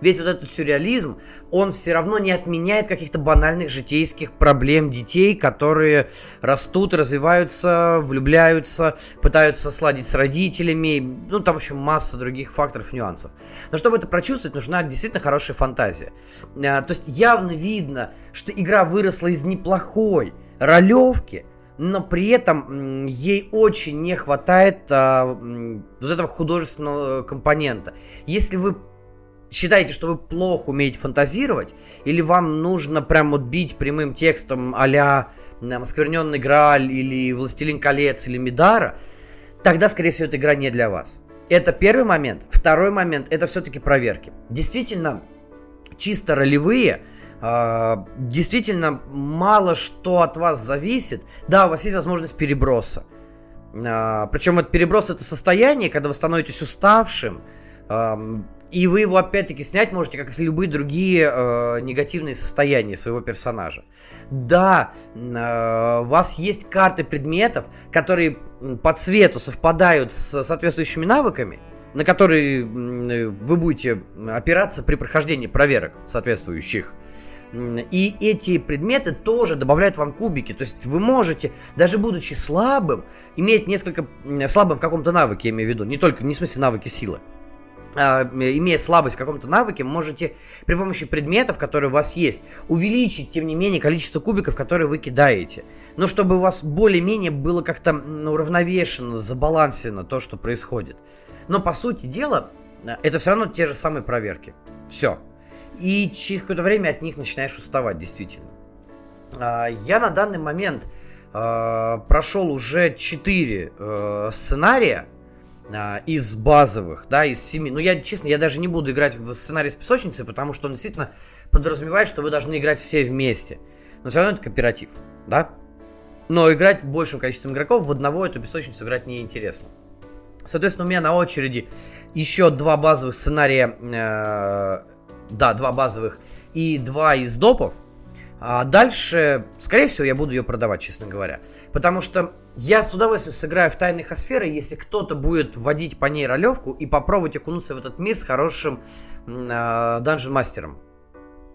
весь вот этот сюрреализм, он все равно не отменяет каких-то банальных житейских проблем детей, которые растут, развиваются, влюбляются, пытаются сладить с родителями, ну там, в общем, масса других факторов, нюансов. Но чтобы это прочувствовать, нужна действительно хорошая фантазия. А, то есть явно видно, что игра выросла из неплохой ролевки, но при этом ей очень не хватает а, вот этого художественного компонента. Если вы считаете, что вы плохо умеете фантазировать, или вам нужно прям вот бить прямым текстом а-ля «Оскверненный Грааль» или «Властелин колец» или «Мидара», тогда, скорее всего, эта игра не для вас. Это первый момент. Второй момент – это все-таки проверки. Действительно, чисто ролевые – а, действительно мало что от вас зависит. Да, у вас есть возможность переброса. А, причем этот переброс это состояние, когда вы становитесь уставшим, и вы его опять-таки снять можете, как и любые другие э, негативные состояния своего персонажа. Да, э, у вас есть карты предметов, которые по цвету совпадают с соответствующими навыками, на которые вы будете опираться при прохождении проверок соответствующих. И эти предметы тоже добавляют вам кубики. То есть вы можете, даже будучи слабым, иметь несколько... Слабым в каком-то навыке, я имею в виду. Не только, не в смысле навыки силы. А, имея слабость в каком-то навыке, можете при помощи предметов, которые у вас есть, увеличить, тем не менее, количество кубиков, которые вы кидаете. Но чтобы у вас более-менее было как-то ну, равновешено, забалансено то, что происходит. Но по сути дела, это все равно те же самые проверки. Все. И через какое-то время от них начинаешь уставать, действительно. А, я на данный момент а, прошел уже 4 э, сценария из базовых, да, из 7. Ну, я, честно, я даже не буду играть в сценарий с песочницей, потому что он действительно подразумевает, что вы должны играть все вместе. Но все равно это кооператив, да? Но играть большим количеством игроков в одного эту песочницу играть неинтересно. Соответственно, у меня на очереди еще два базовых сценария э, да, два базовых и два из допов. А дальше, скорее всего, я буду ее продавать, честно говоря. Потому что я с удовольствием сыграю в тайные сферы, если кто-то будет вводить по ней ролевку и попробовать окунуться в этот мир с хорошим э, данжен мастером.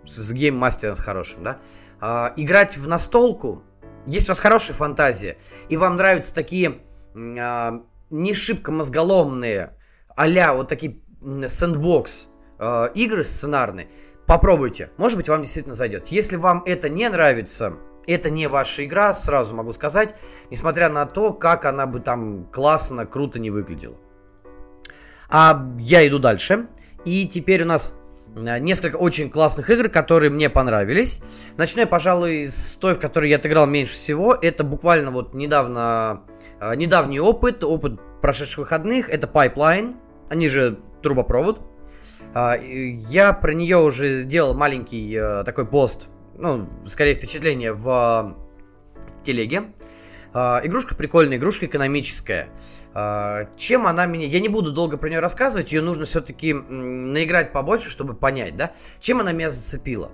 С гейм-мастером с хорошим, да. Э, играть в настолку, если у вас хорошая фантазия, и вам нравятся такие э, не шибко мозголомные, а вот такие сэндбокс э, игры сценарные, попробуйте. Может быть, вам действительно зайдет. Если вам это не нравится, это не ваша игра, сразу могу сказать, несмотря на то, как она бы там классно, круто не выглядела. А я иду дальше. И теперь у нас э, несколько очень классных игр, которые мне понравились. Начну я, пожалуй, с той, в которой я отыграл меньше всего. Это буквально вот недавно, э, недавний опыт, опыт прошедших выходных. Это Pipeline, они же трубопровод. А, я про нее уже сделал маленький э, такой пост, ну, скорее впечатление в телеге. А, игрушка прикольная, игрушка экономическая. А, чем она меня... Я не буду долго про нее рассказывать, ее нужно все-таки наиграть побольше, чтобы понять, да? Чем она меня зацепила?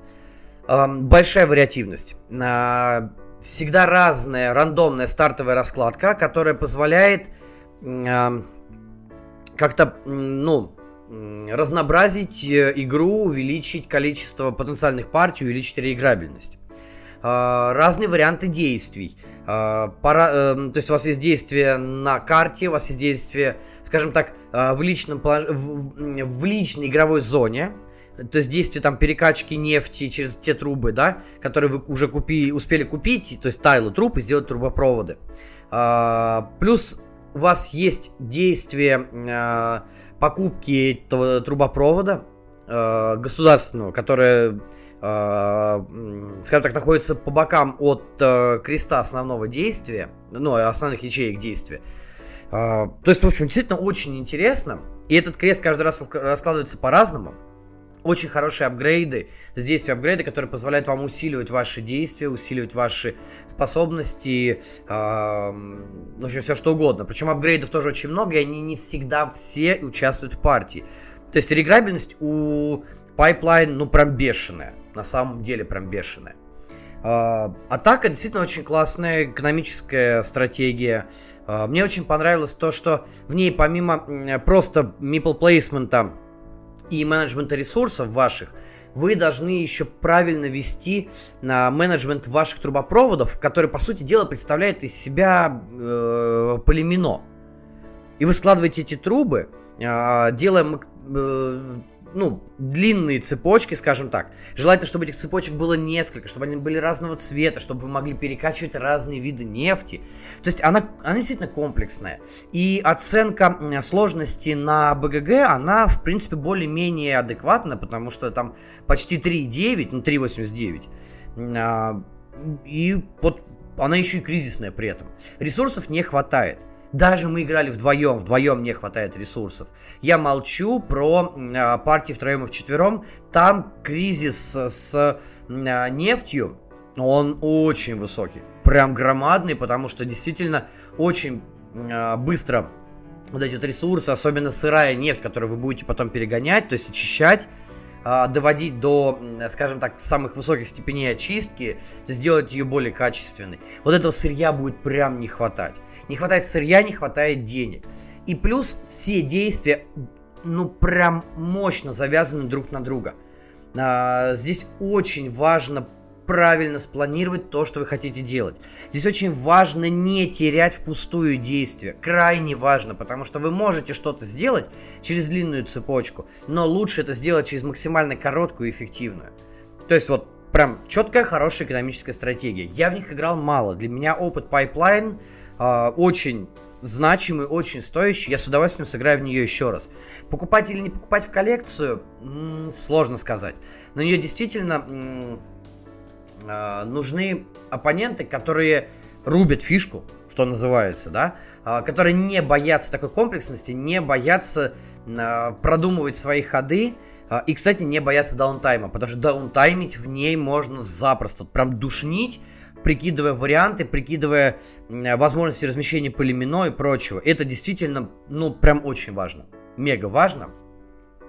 Большая вариативность. Всегда разная, рандомная стартовая раскладка, которая позволяет как-то, ну, разнообразить э, игру, увеличить количество потенциальных партий, увеличить реиграбельность. А, разные варианты действий. А, пора, э, то есть у вас есть действие на карте, у вас есть действие, скажем так, а, в, личном, в, личной игровой зоне, то есть действие там перекачки нефти через те трубы, да, которые вы уже купи, успели купить, то есть тайлы труб и сделать трубопроводы. Плюс у вас есть действие покупки этого трубопровода э, государственного, которое, э, скажем так, находится по бокам от э, креста основного действия, ну, основных ячеек действия. Э, то есть, в общем, действительно очень интересно. И этот крест каждый раз раскладывается по-разному очень хорошие апгрейды, действия апгрейды, которые позволяют вам усиливать ваши действия, усиливать ваши способности, в общем, все что угодно. Причем апгрейдов тоже очень много, и они не всегда все участвуют в партии. То есть реграбельность у Pipeline, ну, прям бешеная. На самом деле прям бешеная. Э, атака действительно очень классная экономическая стратегия. Э, мне очень понравилось то, что в ней помимо просто мипл плейсмента и менеджмента ресурсов ваших, вы должны еще правильно вести на менеджмент ваших трубопроводов, который, по сути дела, представляет из себя э, полимино. И вы складываете эти трубы, э, делая э, ну, длинные цепочки, скажем так. Желательно, чтобы этих цепочек было несколько, чтобы они были разного цвета, чтобы вы могли перекачивать разные виды нефти. То есть она, она действительно комплексная. И оценка сложности на БГГ, она, в принципе, более-менее адекватна, потому что там почти 3,9, ну, 3,89. А, и вот она еще и кризисная при этом. Ресурсов не хватает. Даже мы играли вдвоем, вдвоем не хватает ресурсов. Я молчу про э, партии втроем и вчетвером. Там кризис с э, нефтью, он очень высокий. Прям громадный, потому что действительно очень э, быстро вот эти вот ресурсы, особенно сырая нефть, которую вы будете потом перегонять, то есть очищать, доводить до, скажем так, самых высоких степеней очистки, сделать ее более качественной. Вот этого сырья будет прям не хватать. Не хватает сырья, не хватает денег. И плюс все действия, ну, прям мощно завязаны друг на друга. А, здесь очень важно правильно спланировать то, что вы хотите делать. Здесь очень важно не терять впустую действия. Крайне важно, потому что вы можете что-то сделать через длинную цепочку, но лучше это сделать через максимально короткую и эффективную. То есть вот прям четкая, хорошая экономическая стратегия. Я в них играл мало. Для меня опыт Pipeline э, очень значимый, очень стоящий. Я с удовольствием сыграю в нее еще раз. Покупать или не покупать в коллекцию, м-м, сложно сказать. На нее действительно м- э, нужны оппоненты, которые рубят фишку, что называется, да, э, которые не боятся такой комплексности, не боятся э, продумывать свои ходы. И, кстати, не боятся даунтайма, потому что даунтаймить в ней можно запросто, прям душнить, прикидывая варианты, прикидывая возможности размещения полимино и прочего. Это действительно, ну, прям очень важно. Мега важно.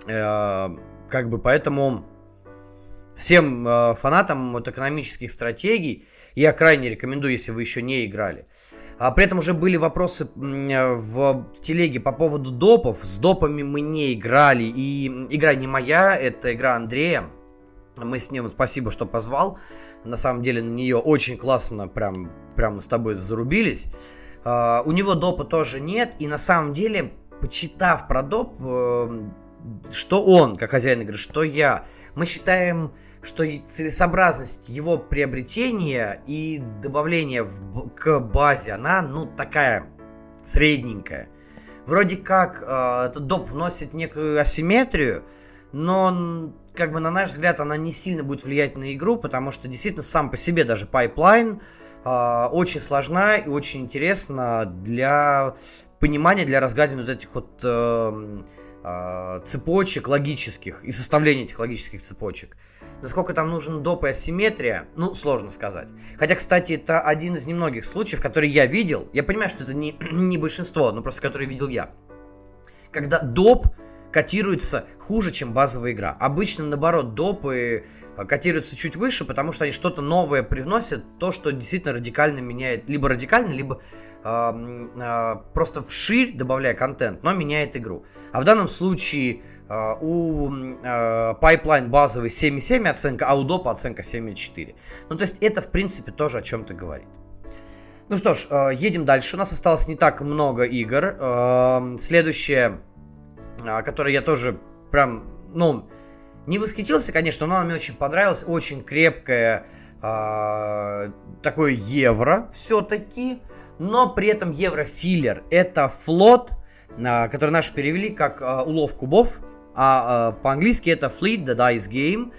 Как бы поэтому всем э, фанатам вот экономических стратегий я крайне рекомендую, если вы еще не играли. А при этом уже были вопросы в телеге по поводу допов. С допами мы не играли. И игра не моя, это игра Андрея. Мы с ним, спасибо, что позвал на самом деле на нее очень классно, прям, прям с тобой зарубились. Uh, у него допа тоже нет, и на самом деле, почитав про доп, uh, что он, как хозяин игры, что я, мы считаем, что целесообразность его приобретения и добавления в, к базе, она, ну, такая средненькая. Вроде как uh, этот доп вносит некую асимметрию, но как бы на наш взгляд, она не сильно будет влиять на игру, потому что действительно сам по себе даже Pipeline э, очень сложна и очень интересна для понимания, для разгадывания вот этих вот э, э, цепочек логических и составления этих логических цепочек. Насколько там нужен доп и асимметрия, ну, сложно сказать. Хотя, кстати, это один из немногих случаев, который я видел. Я понимаю, что это не, не большинство, но просто который видел я. Когда доп котируется хуже, чем базовая игра. Обычно, наоборот, допы э, котируются чуть выше, потому что они что-то новое привносят, то, что действительно радикально меняет, либо радикально, либо э, э, просто вширь, добавляя контент, но меняет игру. А в данном случае у э, Pipeline базовый 7,7 оценка, а у допа оценка 7,4. Ну, то есть это, в принципе, тоже о чем-то говорит. Ну что ж, э, едем дальше. У нас осталось не так много игр. Э, следующее а, который я тоже прям, ну, не восхитился, конечно, но она мне очень понравилась. Очень крепкое такое евро все-таки, но при этом евро-филлер. Это флот, который наши перевели как улов кубов, а э, по-английски это Fleet the Dice Game.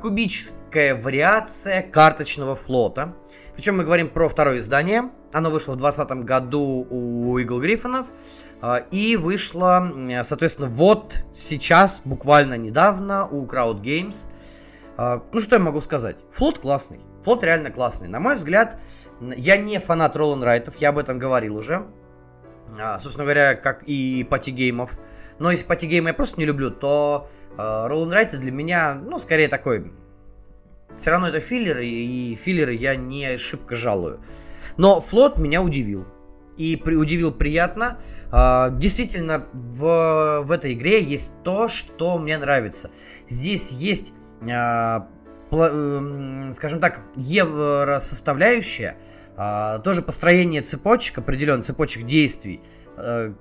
Кубическая вариация карточного флота. Причем мы говорим про второе издание. Оно вышло в 2020 году у Eagle Гриффинов. А, и вышла, соответственно, вот сейчас, буквально недавно, у Crowd Games. А, ну, что я могу сказать? Флот классный. Флот реально классный. На мой взгляд, я не фанат roll and write ов, я об этом говорил уже. А, собственно говоря, как и party game ов. Но если party game ы я просто не люблю, то roll and write ы для меня, ну, скорее такой... Все равно это филлеры, и филлеры я не шибко жалую. Но флот меня удивил. и при, удивил приятно. А, действительно, в, в этой игре есть то, что мне нравится. Здесь есть, а, пла, э, скажем так, евросоставляющая, а, тоже построение цепочек, определенных цепочек действий, э,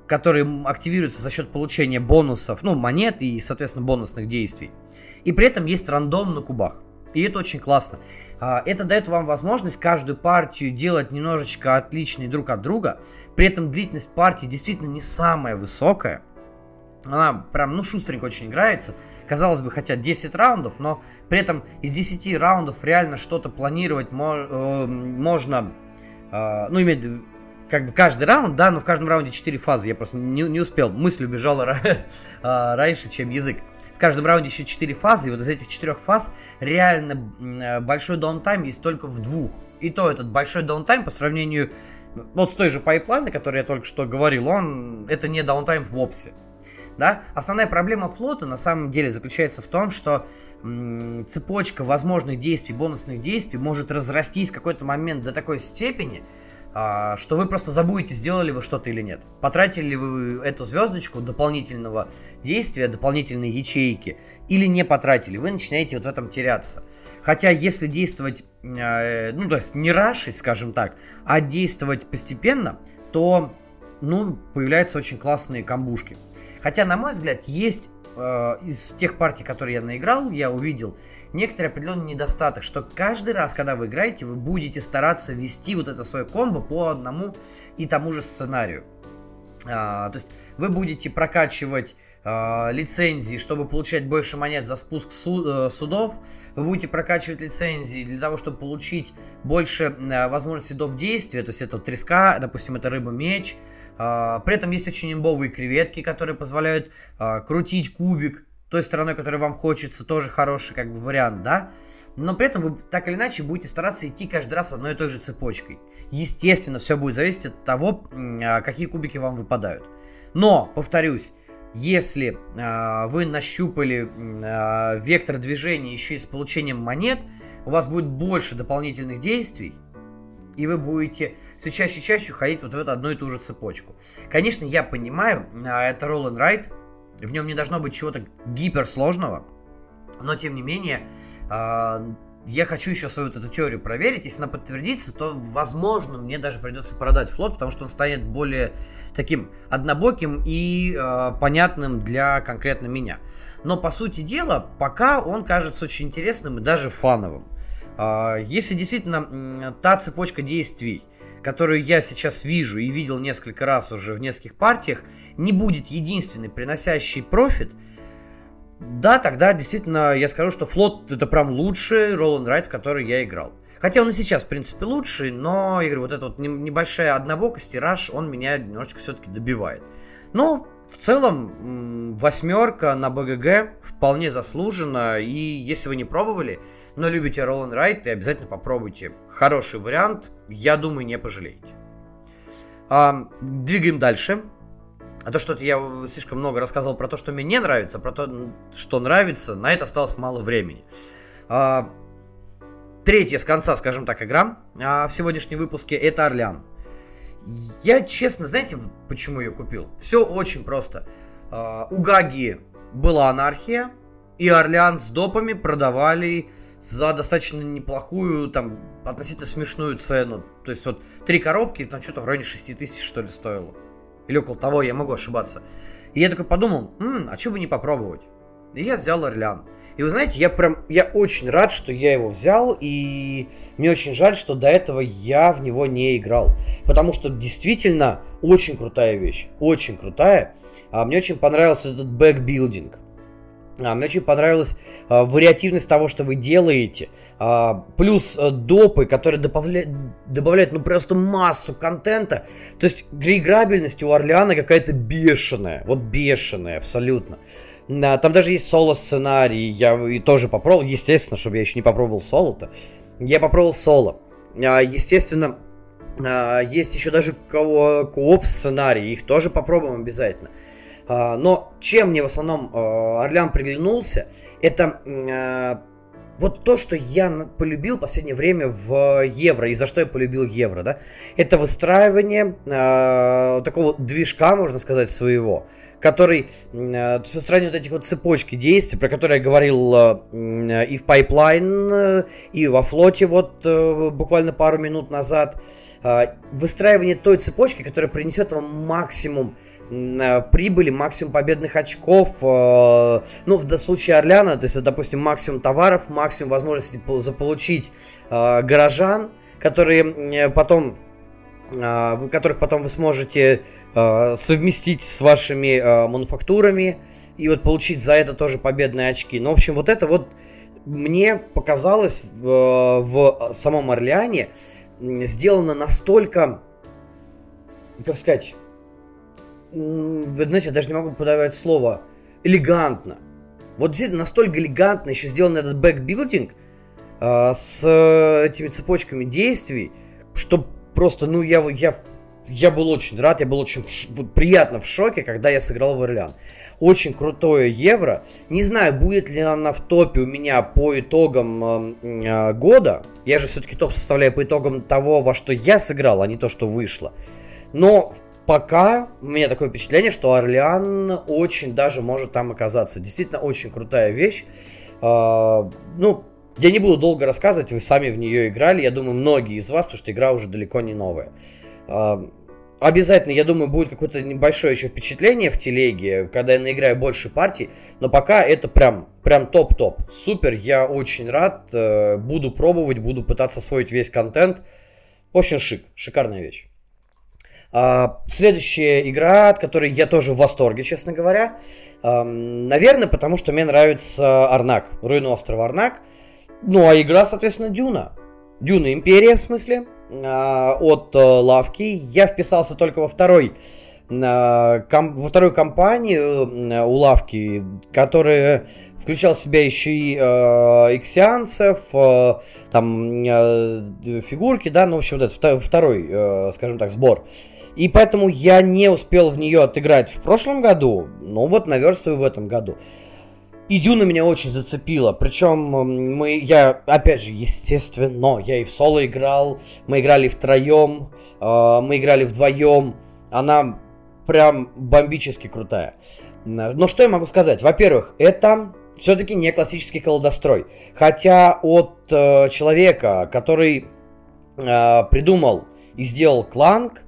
которые активируются за счет получения бонусов, ну, монет и, соответственно, бонусных действий. И при этом есть рандом на кубах. И это очень классно. А, это дает вам возможность каждую партию делать немножечко отличной друг от друга. При этом длительность партии действительно не самая высокая. Она прям, ну, шустренько очень играется. Казалось бы, хотя 10 раундов, но при этом из 10 раундов реально что-то планировать э, можно, э, ну, иметь как бы каждый раунд, да, но в каждом раунде 4 фазы. Я просто не, не успел. Мысль убежала а, раньше, чем язык в каждом раунде еще 4 фазы, и вот из этих четырех фаз реально э, большой downtime есть только в двух. И то этот большой downtime по сравнению вот с той же Pipeline ой, которой я только что говорил, он это не downtime вовсе. Да? Основная проблема флота на самом деле заключается в том, что м, цепочка возможных действий, бонусных действий может разрастись в какой-то момент до такой степени, что вы просто забудете, сделали вы что-то или нет. Потратили ли вы эту звездочку дополнительного действия, дополнительной ячейки, или не потратили. Вы начинаете вот в этом теряться. Хотя если действовать, э, ну то есть не рашить, скажем так, а действовать постепенно, то ну, появляются очень классные камбушки. Хотя, на мой взгляд, есть э, из тех партий, которые я наиграл, я увидел, некоторый определенный недостаток, что каждый раз, когда вы играете, вы будете стараться вести вот это свое комбо по одному и тому же сценарию. А, то есть вы будете прокачивать а, лицензии, чтобы получать больше монет за спуск суд, э, судов. Вы будете прокачивать лицензии для того, чтобы получить больше а, возможностей доп. действия. То есть это треска, допустим, это рыба-меч. А, при этом есть очень имбовые креветки, которые позволяют а, крутить кубик той стороной, которой вам хочется, тоже хороший как бы вариант, да? Но при этом вы так или иначе будете стараться идти каждый раз одной и той же цепочкой. Естественно, все будет зависеть от того, а, какие кубики вам выпадают. Но, повторюсь, если э, вы нащупали э, вектор движения еще и с получением монет, у вас будет больше дополнительных действий, и вы будете все чаще и чаще ходить вот в эту одну и ту же цепочку. Конечно, я понимаю, это roll and ride, в нем не должно быть чего-то гиперсложного, но тем не менее, э, я хочу еще свою эту теорию проверить. Если она подтвердится, то, возможно, мне даже придется продать флот, потому что он станет более таким однобоким и э, понятным для конкретно меня. Но, по сути дела, пока он кажется очень интересным и даже фановым. Э, если действительно та цепочка действий, которую я сейчас вижу и видел несколько раз уже в нескольких партиях, не будет единственной приносящей профит, да, тогда действительно я скажу, что флот это прям лучший and Ride, в который я играл. Хотя он и сейчас, в принципе, лучший, но, я говорю, вот эта вот небольшая однобокость и раш, он меня немножечко все-таки добивает. Но в целом восьмерка на БГГ вполне заслуженно, и если вы не пробовали, но любите Roll and Ride, обязательно попробуйте. Хороший вариант, я думаю, не пожалеете. А, двигаем дальше. А то, что я слишком много рассказывал про то, что мне не нравится, про то, что нравится, на это осталось мало времени. А, третья с конца, скажем так, игра а, в сегодняшнем выпуске это Орлеан. Я, честно, знаете, почему ее купил? Все очень просто. А, у Гаги была анархия, и Орлеан с допами продавали за достаточно неплохую, там, относительно смешную цену. То есть вот три коробки, там что-то в районе 6 тысяч, что ли, стоило. Или около того, я могу ошибаться. И я такой подумал, М, а что бы не попробовать? И я взял Орлеан. И вы знаете, я прям, я очень рад, что я его взял, и мне очень жаль, что до этого я в него не играл. Потому что действительно очень крутая вещь, очень крутая. А мне очень понравился этот bag building. А, мне очень понравилась а, вариативность того, что вы делаете. А, плюс а, допы, которые добавляют, добавляют ну просто массу контента. То есть реиграбельность у Орлеана какая-то бешеная. Вот бешеная абсолютно. А, там даже есть соло-сценарий. Я и тоже попробовал. Естественно, чтобы я еще не попробовал соло-то. Я попробовал соло. А, естественно, а, есть еще даже ко- кооп сценарий. Их тоже попробуем обязательно. Но чем мне в основном а, Орлеан приглянулся, это а, вот то, что я полюбил в последнее время в евро, и за что я полюбил евро, да, это выстраивание э, такого движка, можно сказать, своего, который, э, выстраивание вот этих вот цепочки действий, про которые я говорил э, и в Pipeline, э, и во флоте вот э, буквально пару минут назад, э, выстраивание той цепочки, которая принесет вам максимум Э, прибыли, максимум победных очков. Э, ну, в случае Орляна, то есть, допустим, максимум товаров, максимум возможности заполучить э, горожан, которые потом которых потом вы сможете совместить с вашими мануфактурами и вот получить за это тоже победные очки. Ну, в общем, вот это вот мне показалось в, в самом Орлеане сделано настолько, как сказать, вы знаете, я даже не могу подавать слово, элегантно. Вот действительно настолько элегантно еще сделан этот bag building э, с этими цепочками действий, что просто, ну, я, я, я был очень рад, я был очень приятно в шоке, когда я сыграл в Орлеан. Очень крутое евро. Не знаю, будет ли она в топе у меня по итогам э, э, года. Я же все-таки топ составляю по итогам того, во что я сыграл, а не то, что вышло. Но пока у меня такое впечатление, что Орлеан очень даже может там оказаться. Действительно, очень крутая вещь. А, ну, я не буду долго рассказывать, вы сами в нее играли. Я думаю, многие из вас, потому что игра уже далеко не новая. А, обязательно, я думаю, будет какое-то небольшое еще впечатление в телеге, когда я наиграю больше партий. Но пока это прям, прям топ-топ. Супер, я очень рад. Э, буду пробовать, буду пытаться освоить весь контент. Очень шик, шикарная вещь. А, следующая игра, от которой я тоже в восторге, честно говоря. А, наверное, потому что мне нравится Арнак, Руины острова Арнак. Ну, а игра, соответственно, Дюна. Дюна Империя, в смысле, а, от а, Лавки. Я вписался только во второй ком, во вторую компанию у Лавки, которая включал в себя еще и э, иксианцев, э, там э, фигурки, да, ну, в общем, вот это второй, э, скажем так, сбор. И поэтому я не успел в нее отыграть в прошлом году, но вот наверстываю в этом году. И Дюна меня очень зацепила. Причем мы, я, опять же, естественно, я и в соло играл, мы играли втроем, э, мы играли вдвоем. Она прям бомбически крутая. Но что я могу сказать? Во-первых, это все-таки не классический колодострой. Хотя от э, человека, который э, придумал и сделал кланг,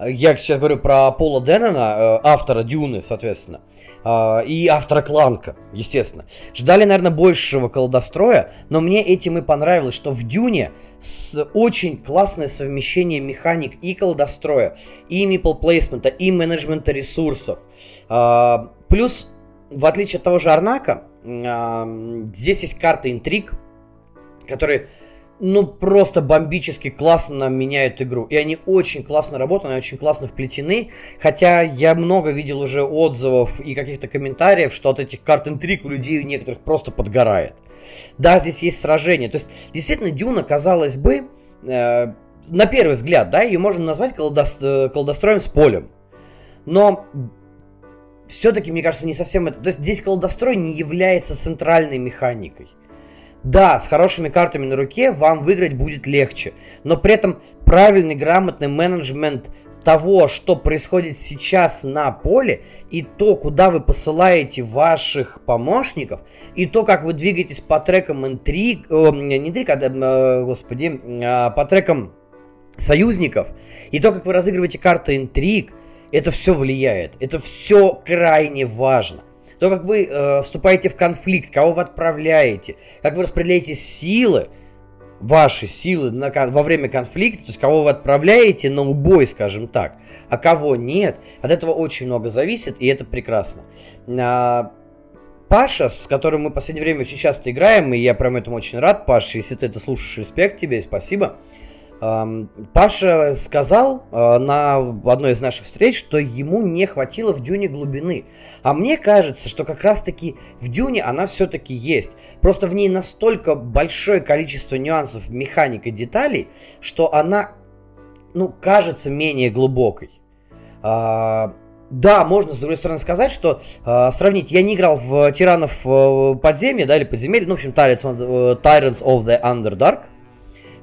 я сейчас говорю про Пола Деннона, э, автора Дюны, соответственно, э, и автора Кланка, естественно. Ждали, наверное, большего колдостроя, но мне этим и понравилось, что в Дюне с очень классное совмещение механик и колдостроя, и мипл плейсмента, и менеджмента ресурсов. Э, плюс, в отличие от того же Арнака, здесь есть карта интриг, которые ну, просто бомбически классно меняют игру. И они очень классно работают, они очень классно вплетены. Хотя я много видел уже отзывов и каких-то комментариев, что от этих карт интриг у людей у некоторых просто подгорает. Да, здесь есть сражение. То есть, действительно, Дюна, казалось бы, э, на первый взгляд, да, ее можно назвать колдос, э, колдостроем с полем. Но все-таки, мне кажется, не совсем это. То есть здесь колдострой не является центральной механикой. Да, с хорошими картами на руке вам выиграть будет легче, но при этом правильный, грамотный менеджмент того, что происходит сейчас на поле, и то, куда вы посылаете ваших помощников, и то, как вы двигаетесь по трекам интриг, о, не интриг, а, э, господи, а, по трекам союзников, и то, как вы разыгрываете карты интриг, это все влияет. Это все крайне важно то, как вы э, вступаете в конфликт, кого вы отправляете, как вы распределяете силы, ваши силы на, во время конфликта, то есть кого вы отправляете на убой, скажем так, а кого нет, от этого очень много зависит, и это прекрасно. А, Паша, с которым мы в последнее время очень часто играем, и я прям этому очень рад, Паша, если ты это слушаешь, респект тебе, спасибо. Паша сказал э, на одной из наших встреч, что ему не хватило в Дюне глубины. А мне кажется, что как раз-таки в Дюне она все-таки есть. Просто в ней настолько большое количество нюансов, механик и деталей, что она, ну, кажется менее глубокой. А, да, можно с другой стороны сказать, что э, сравнить, я не играл в тиранов э, подземья, да, или подземелья, ну, в общем, Tyrants of, uh, Tyrants of the Underdark. Э,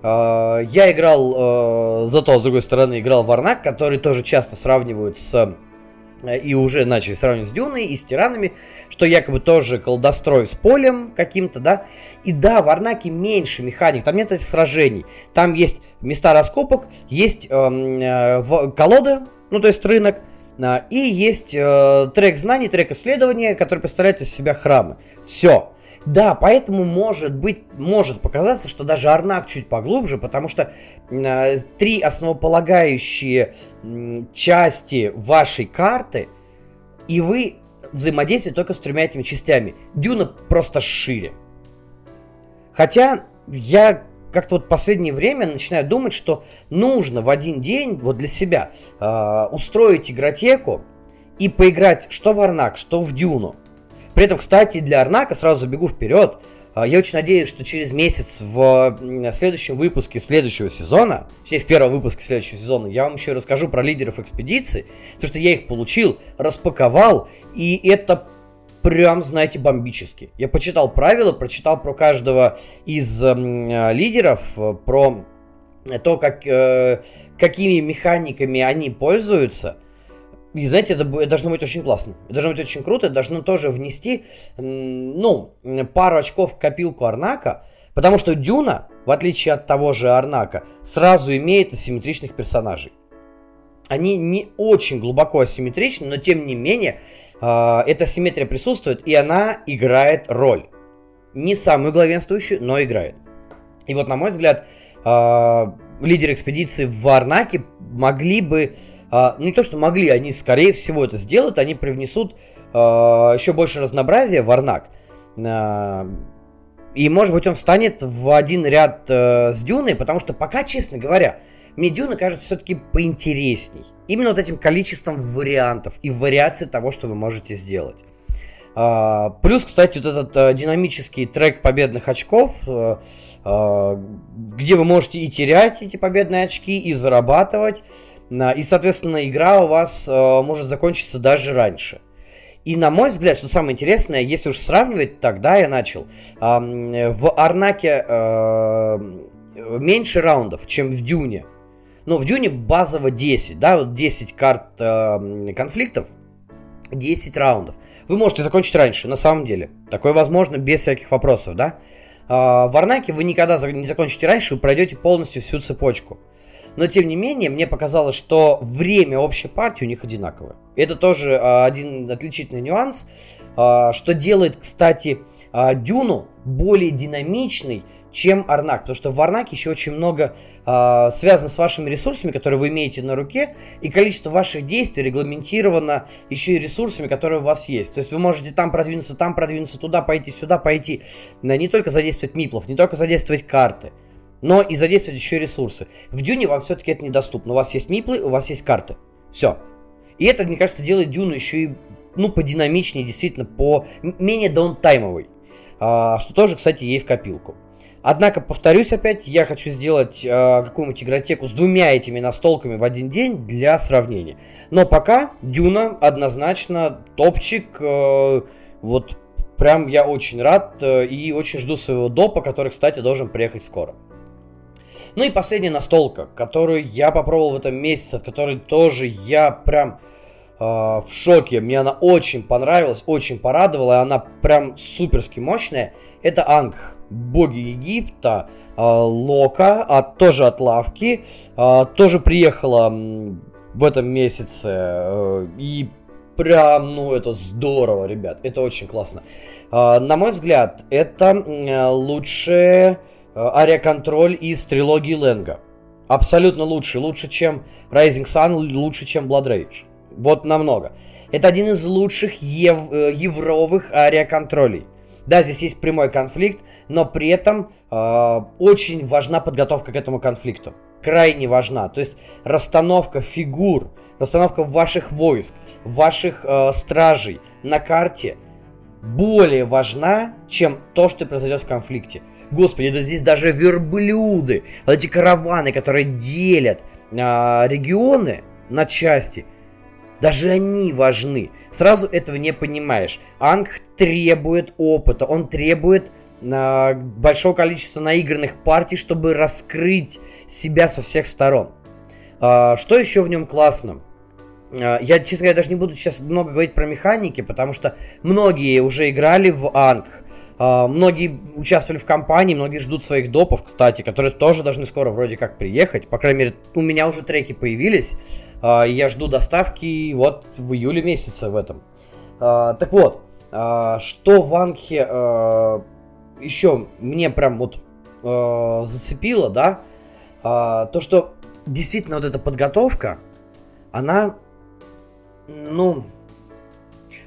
я играл, э, зато, с другой стороны, играл в Арнак, который тоже часто сравнивают с э, и уже начали сравнивать с Дюной и с тиранами, что якобы тоже колдострой с полем каким-то, да. И да, в Арнаке меньше механик, там нет этих сражений. Там есть места раскопок, есть эм, э, колоды, ну то есть рынок, а, и есть э, трек знаний, трек исследования, который представляет из себя храмы. Все. Да, поэтому может быть, может показаться, что даже Арнак чуть поглубже, потому что э, три основополагающие э, части вашей карты, и вы взаимодействуете только с тремя этими частями. Дюна просто шире. Хотя я как-то вот в последнее время начинаю думать, что нужно в один день вот для себя э, устроить игротеку и поиграть что в Арнак, что в Дюну. При этом, кстати, для Арнака сразу бегу вперед. Э, я очень надеюсь, что через месяц в следующем выпуске следующего сезона, точнее в первом выпуске следующего сезона, я вам еще расскажу про лидеров экспедиции, потому что я их получил, распаковал, и это прям, знаете, бомбически. Я почитал правила, прочитал про каждого из эм, э, лидеров, про то, как, э, какими механиками они пользуются. И знаете, это, это должно быть очень классно. Это должно быть очень круто. Это должно тоже внести, ну, пару очков в копилку Арнака. Потому что Дюна, в отличие от того же Арнака, сразу имеет асимметричных персонажей. Они не очень глубоко асимметричны, но тем не менее а, эта симметрия присутствует, и она играет роль. Не самую главенствующую, но играет. И вот, на мой взгляд, а, лидеры экспедиции в Варнаке могли бы, а, ну не то что могли, они скорее всего это сделают, они привнесут еще больше разнообразия в Варнак. И, может быть, он встанет в один ряд э, с Дюной, потому что пока, честно говоря, мне Дюна кажется все-таки поинтересней. Именно вот этим количеством вариантов и вариаций того, что вы можете сделать. А, плюс, кстати, вот этот а, динамический трек победных очков, а, а, где вы можете и терять эти победные очки, и зарабатывать. И, соответственно, игра у вас а, может закончиться даже раньше. И на мой взгляд, что самое интересное, если уж сравнивать, тогда я начал. В Арнаке меньше раундов, чем в Дюне. Но в Дюне базово 10, да, вот 10 карт э, конфликтов, 10 раундов. Вы можете закончить раньше, на самом деле. Такое возможно без всяких вопросов, да. А, в Арнаке вы никогда не закончите раньше, вы пройдете полностью всю цепочку. Но тем не менее, мне показалось, что время общей партии у них одинаковое. Это тоже а, один отличительный нюанс, а, что делает, кстати, а, Дюну более динамичной, чем Арнак. Потому что в Арнаке еще очень много связано с вашими ресурсами, которые вы имеете на руке, и количество ваших действий регламентировано еще и ресурсами, которые у вас есть. То есть вы можете там продвинуться, там продвинуться, туда пойти, сюда пойти. Не только задействовать миплов, не только задействовать карты, но и задействовать еще ресурсы. В Дюне вам все-таки это недоступно. У вас есть миплы, у вас есть карты. Все. И это, мне кажется, делает Дюну еще и ну, подинамичнее, действительно, по менее даунтаймовой. А, что тоже, кстати, ей в копилку. Однако, повторюсь опять, я хочу сделать э, какую-нибудь игротеку с двумя этими настолками в один день для сравнения. Но пока Дюна однозначно топчик. Э, вот прям я очень рад э, и очень жду своего допа, который, кстати, должен приехать скоро. Ну и последняя настолка, которую я попробовал в этом месяце, в которой тоже я прям э, в шоке. Мне она очень понравилась, очень порадовала, и она прям суперски мощная. Это Анг боги Египта, а, Лока, а тоже от Лавки, а, тоже приехала в этом месяце. Э, и прям, ну, это здорово, ребят, это очень классно. На мой взгляд, это лучший ариаконтроль из трилогии Ленга. Абсолютно лучший, лучше, чем Rising Sun, лучше, чем Blood Rage. Вот намного. Это один из лучших ев- э, евровых ариаконтролей. Да, здесь есть прямой конфликт, но при этом э, очень важна подготовка к этому конфликту. Крайне важна. То есть расстановка фигур, расстановка ваших войск, ваших э, стражей на карте более важна, чем то, что произойдет в конфликте. Господи, да здесь даже верблюды, вот эти караваны, которые делят э, регионы на части. Даже они важны. Сразу этого не понимаешь. Анг требует опыта, он требует э, большого количества наигранных партий, чтобы раскрыть себя со всех сторон. Э, что еще в нем классно? Э, я, честно говоря, даже не буду сейчас много говорить про механики, потому что многие уже играли в Анг. Uh, многие участвовали в кампании, многие ждут своих допов, кстати, которые тоже должны скоро вроде как приехать. По крайней мере, у меня уже треки появились. Uh, я жду доставки вот в июле месяце в этом. Uh, так вот, что в Анхе еще мне прям вот зацепило, да, то, что действительно вот эта подготовка, она, ну,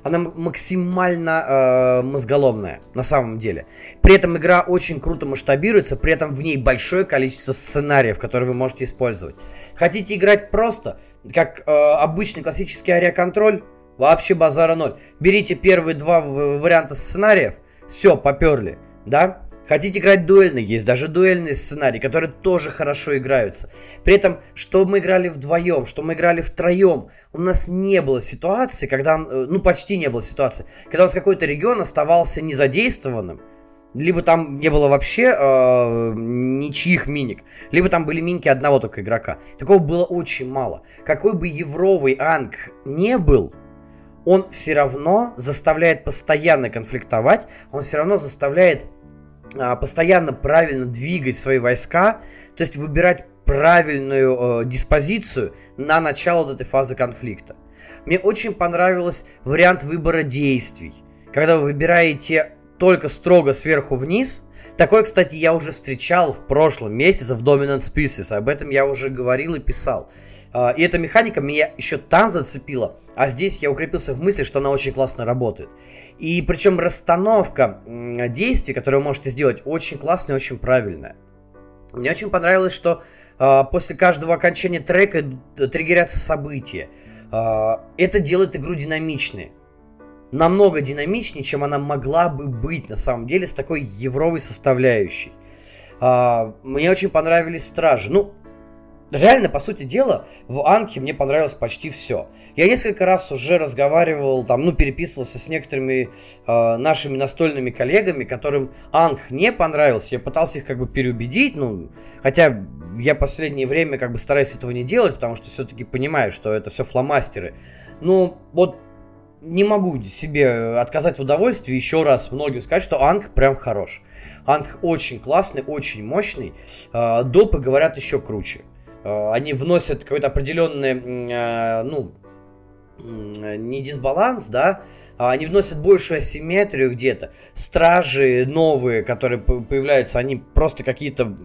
она максимально э, мозголомная на самом деле. При этом игра очень круто масштабируется, при этом в ней большое количество сценариев, которые вы можете использовать. Хотите играть просто, как э, обычный классический ариоконтроль, вообще базара ноль. Берите первые два варианта сценариев, все, поперли, да? Хотите играть дуэльный, есть даже дуэльные сценарии, которые тоже хорошо играются. При этом, что мы играли вдвоем, что мы играли втроем, у нас не было ситуации, когда, э, ну почти не было ситуации, когда у нас какой-то регион оставался незадействованным, либо там не было вообще э, ничьих миник, либо там были миники одного только игрока. Такого было очень мало. Какой бы евровый анг не был, он все равно заставляет постоянно конфликтовать, он все равно заставляет постоянно правильно двигать свои войска, то есть выбирать правильную э, диспозицию на начало вот этой фазы конфликта. Мне очень понравился вариант выбора действий, когда вы выбираете только строго сверху вниз. Такой, кстати, я уже встречал в прошлом месяце в Dominant Species, об этом я уже говорил и писал. А, и эта механика меня еще там зацепила, а здесь я укрепился в мысли, что она очень классно работает. И причем расстановка действий, которые вы можете сделать, очень классная, очень правильная. Мне очень понравилось, что э, после каждого окончания трека триггерятся события. Э, это делает игру динамичной. Намного динамичнее, чем она могла бы быть на самом деле с такой евровой составляющей. Мне очень понравились стражи. Ну, Реально, по сути дела, в Анке мне понравилось почти все. Я несколько раз уже разговаривал, там, ну, переписывался с некоторыми э, нашими настольными коллегами, которым Анг не понравился. Я пытался их как бы переубедить, ну, хотя я последнее время как бы стараюсь этого не делать, потому что все-таки понимаю, что это все фломастеры. Ну, вот не могу себе отказать в удовольствии еще раз многим сказать, что Анг прям хорош. Анг очень классный, очень мощный. Э, допы говорят еще круче. Э, они вносят какой-то определенный, э, ну, не дисбаланс, да, а они вносят большую асимметрию где-то. Стражи новые, которые появляются, они просто какие-то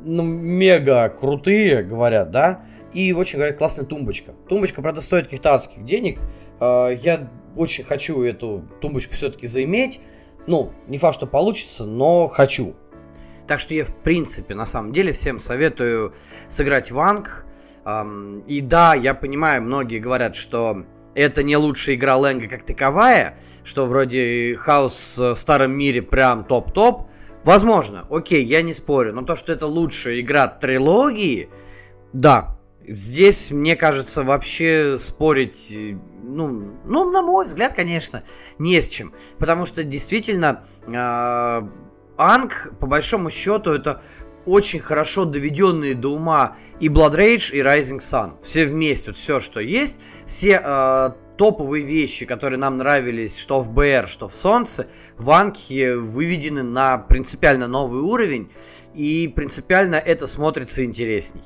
ну, мега крутые, говорят, да. И очень, говорят, классная тумбочка. Тумбочка, правда, стоит каких-то адских денег. Э, я очень хочу эту тумбочку все-таки заиметь. Ну, не факт, что получится, но хочу. Так что я, в принципе, на самом деле всем советую сыграть Ванг. И да, я понимаю, многие говорят, что это не лучшая игра Лэнга как таковая, что вроде Хаус в старом мире прям топ-топ. Возможно, окей, я не спорю, но то, что это лучшая игра трилогии, да, здесь, мне кажется, вообще спорить, ну, ну, на мой взгляд, конечно, не с чем. Потому что действительно, э, Анг, по большому счету, это очень хорошо доведенные до ума и Blood Rage, и Rising Sun. Все вместе, вот все, что есть, все э, топовые вещи, которые нам нравились, что в БР, что в Солнце, в Анке выведены на принципиально новый уровень, и принципиально это смотрится интересней.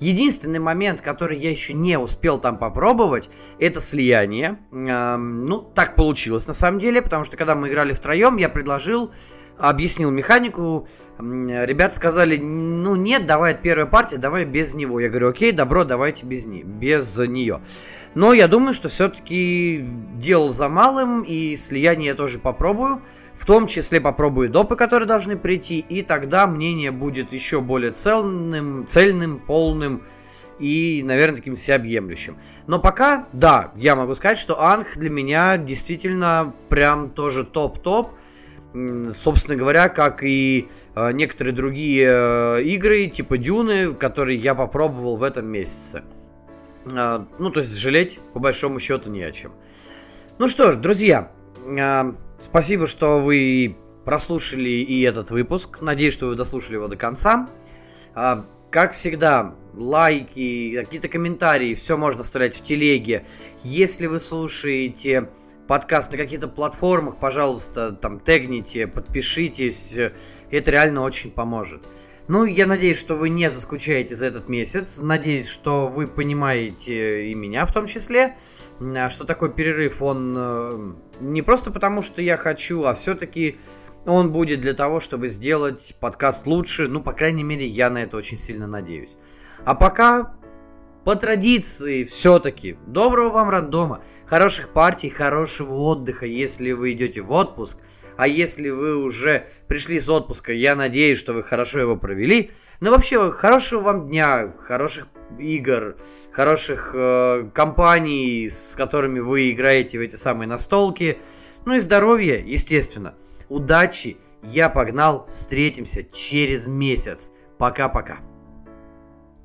Единственный момент, который я еще не успел там попробовать, это слияние. Эм, ну, так получилось на самом деле, потому что когда мы играли втроем, я предложил объяснил механику, ребят сказали, ну нет, давай первая партия, давай без него. Я говорю, окей, добро, давайте без, не, без нее. Но я думаю, что все-таки делал за малым, и слияние я тоже попробую. В том числе попробую допы, которые должны прийти, и тогда мнение будет еще более цельным, цельным, полным и, наверное, таким всеобъемлющим. Но пока, да, я могу сказать, что Анх для меня действительно прям тоже топ-топ собственно говоря, как и э, некоторые другие э, игры, типа Дюны, которые я попробовал в этом месяце. А, ну, то есть жалеть по большому счету не о чем. Ну что ж, друзья, спасибо, что вы прослушали и этот выпуск. Надеюсь, что вы дослушали его до конца. Как всегда, лайки, какие-то комментарии, все можно оставлять в телеге. Если вы слушаете подкаст на каких-то платформах, пожалуйста, там тегните, подпишитесь. Это реально очень поможет. Ну, я надеюсь, что вы не заскучаете за этот месяц. Надеюсь, что вы понимаете и меня в том числе, а, что такой перерыв, он э, не просто потому, что я хочу, а все-таки он будет для того, чтобы сделать подкаст лучше. Ну, по крайней мере, я на это очень сильно надеюсь. А пока, по традиции, все-таки, доброго вам рандома, хороших партий, хорошего отдыха, если вы идете в отпуск – а если вы уже пришли с отпуска, я надеюсь, что вы хорошо его провели. Но вообще, хорошего вам дня, хороших игр, хороших э, компаний, с которыми вы играете в эти самые настолки. Ну и здоровья, естественно. Удачи, я погнал, встретимся через месяц. Пока-пока.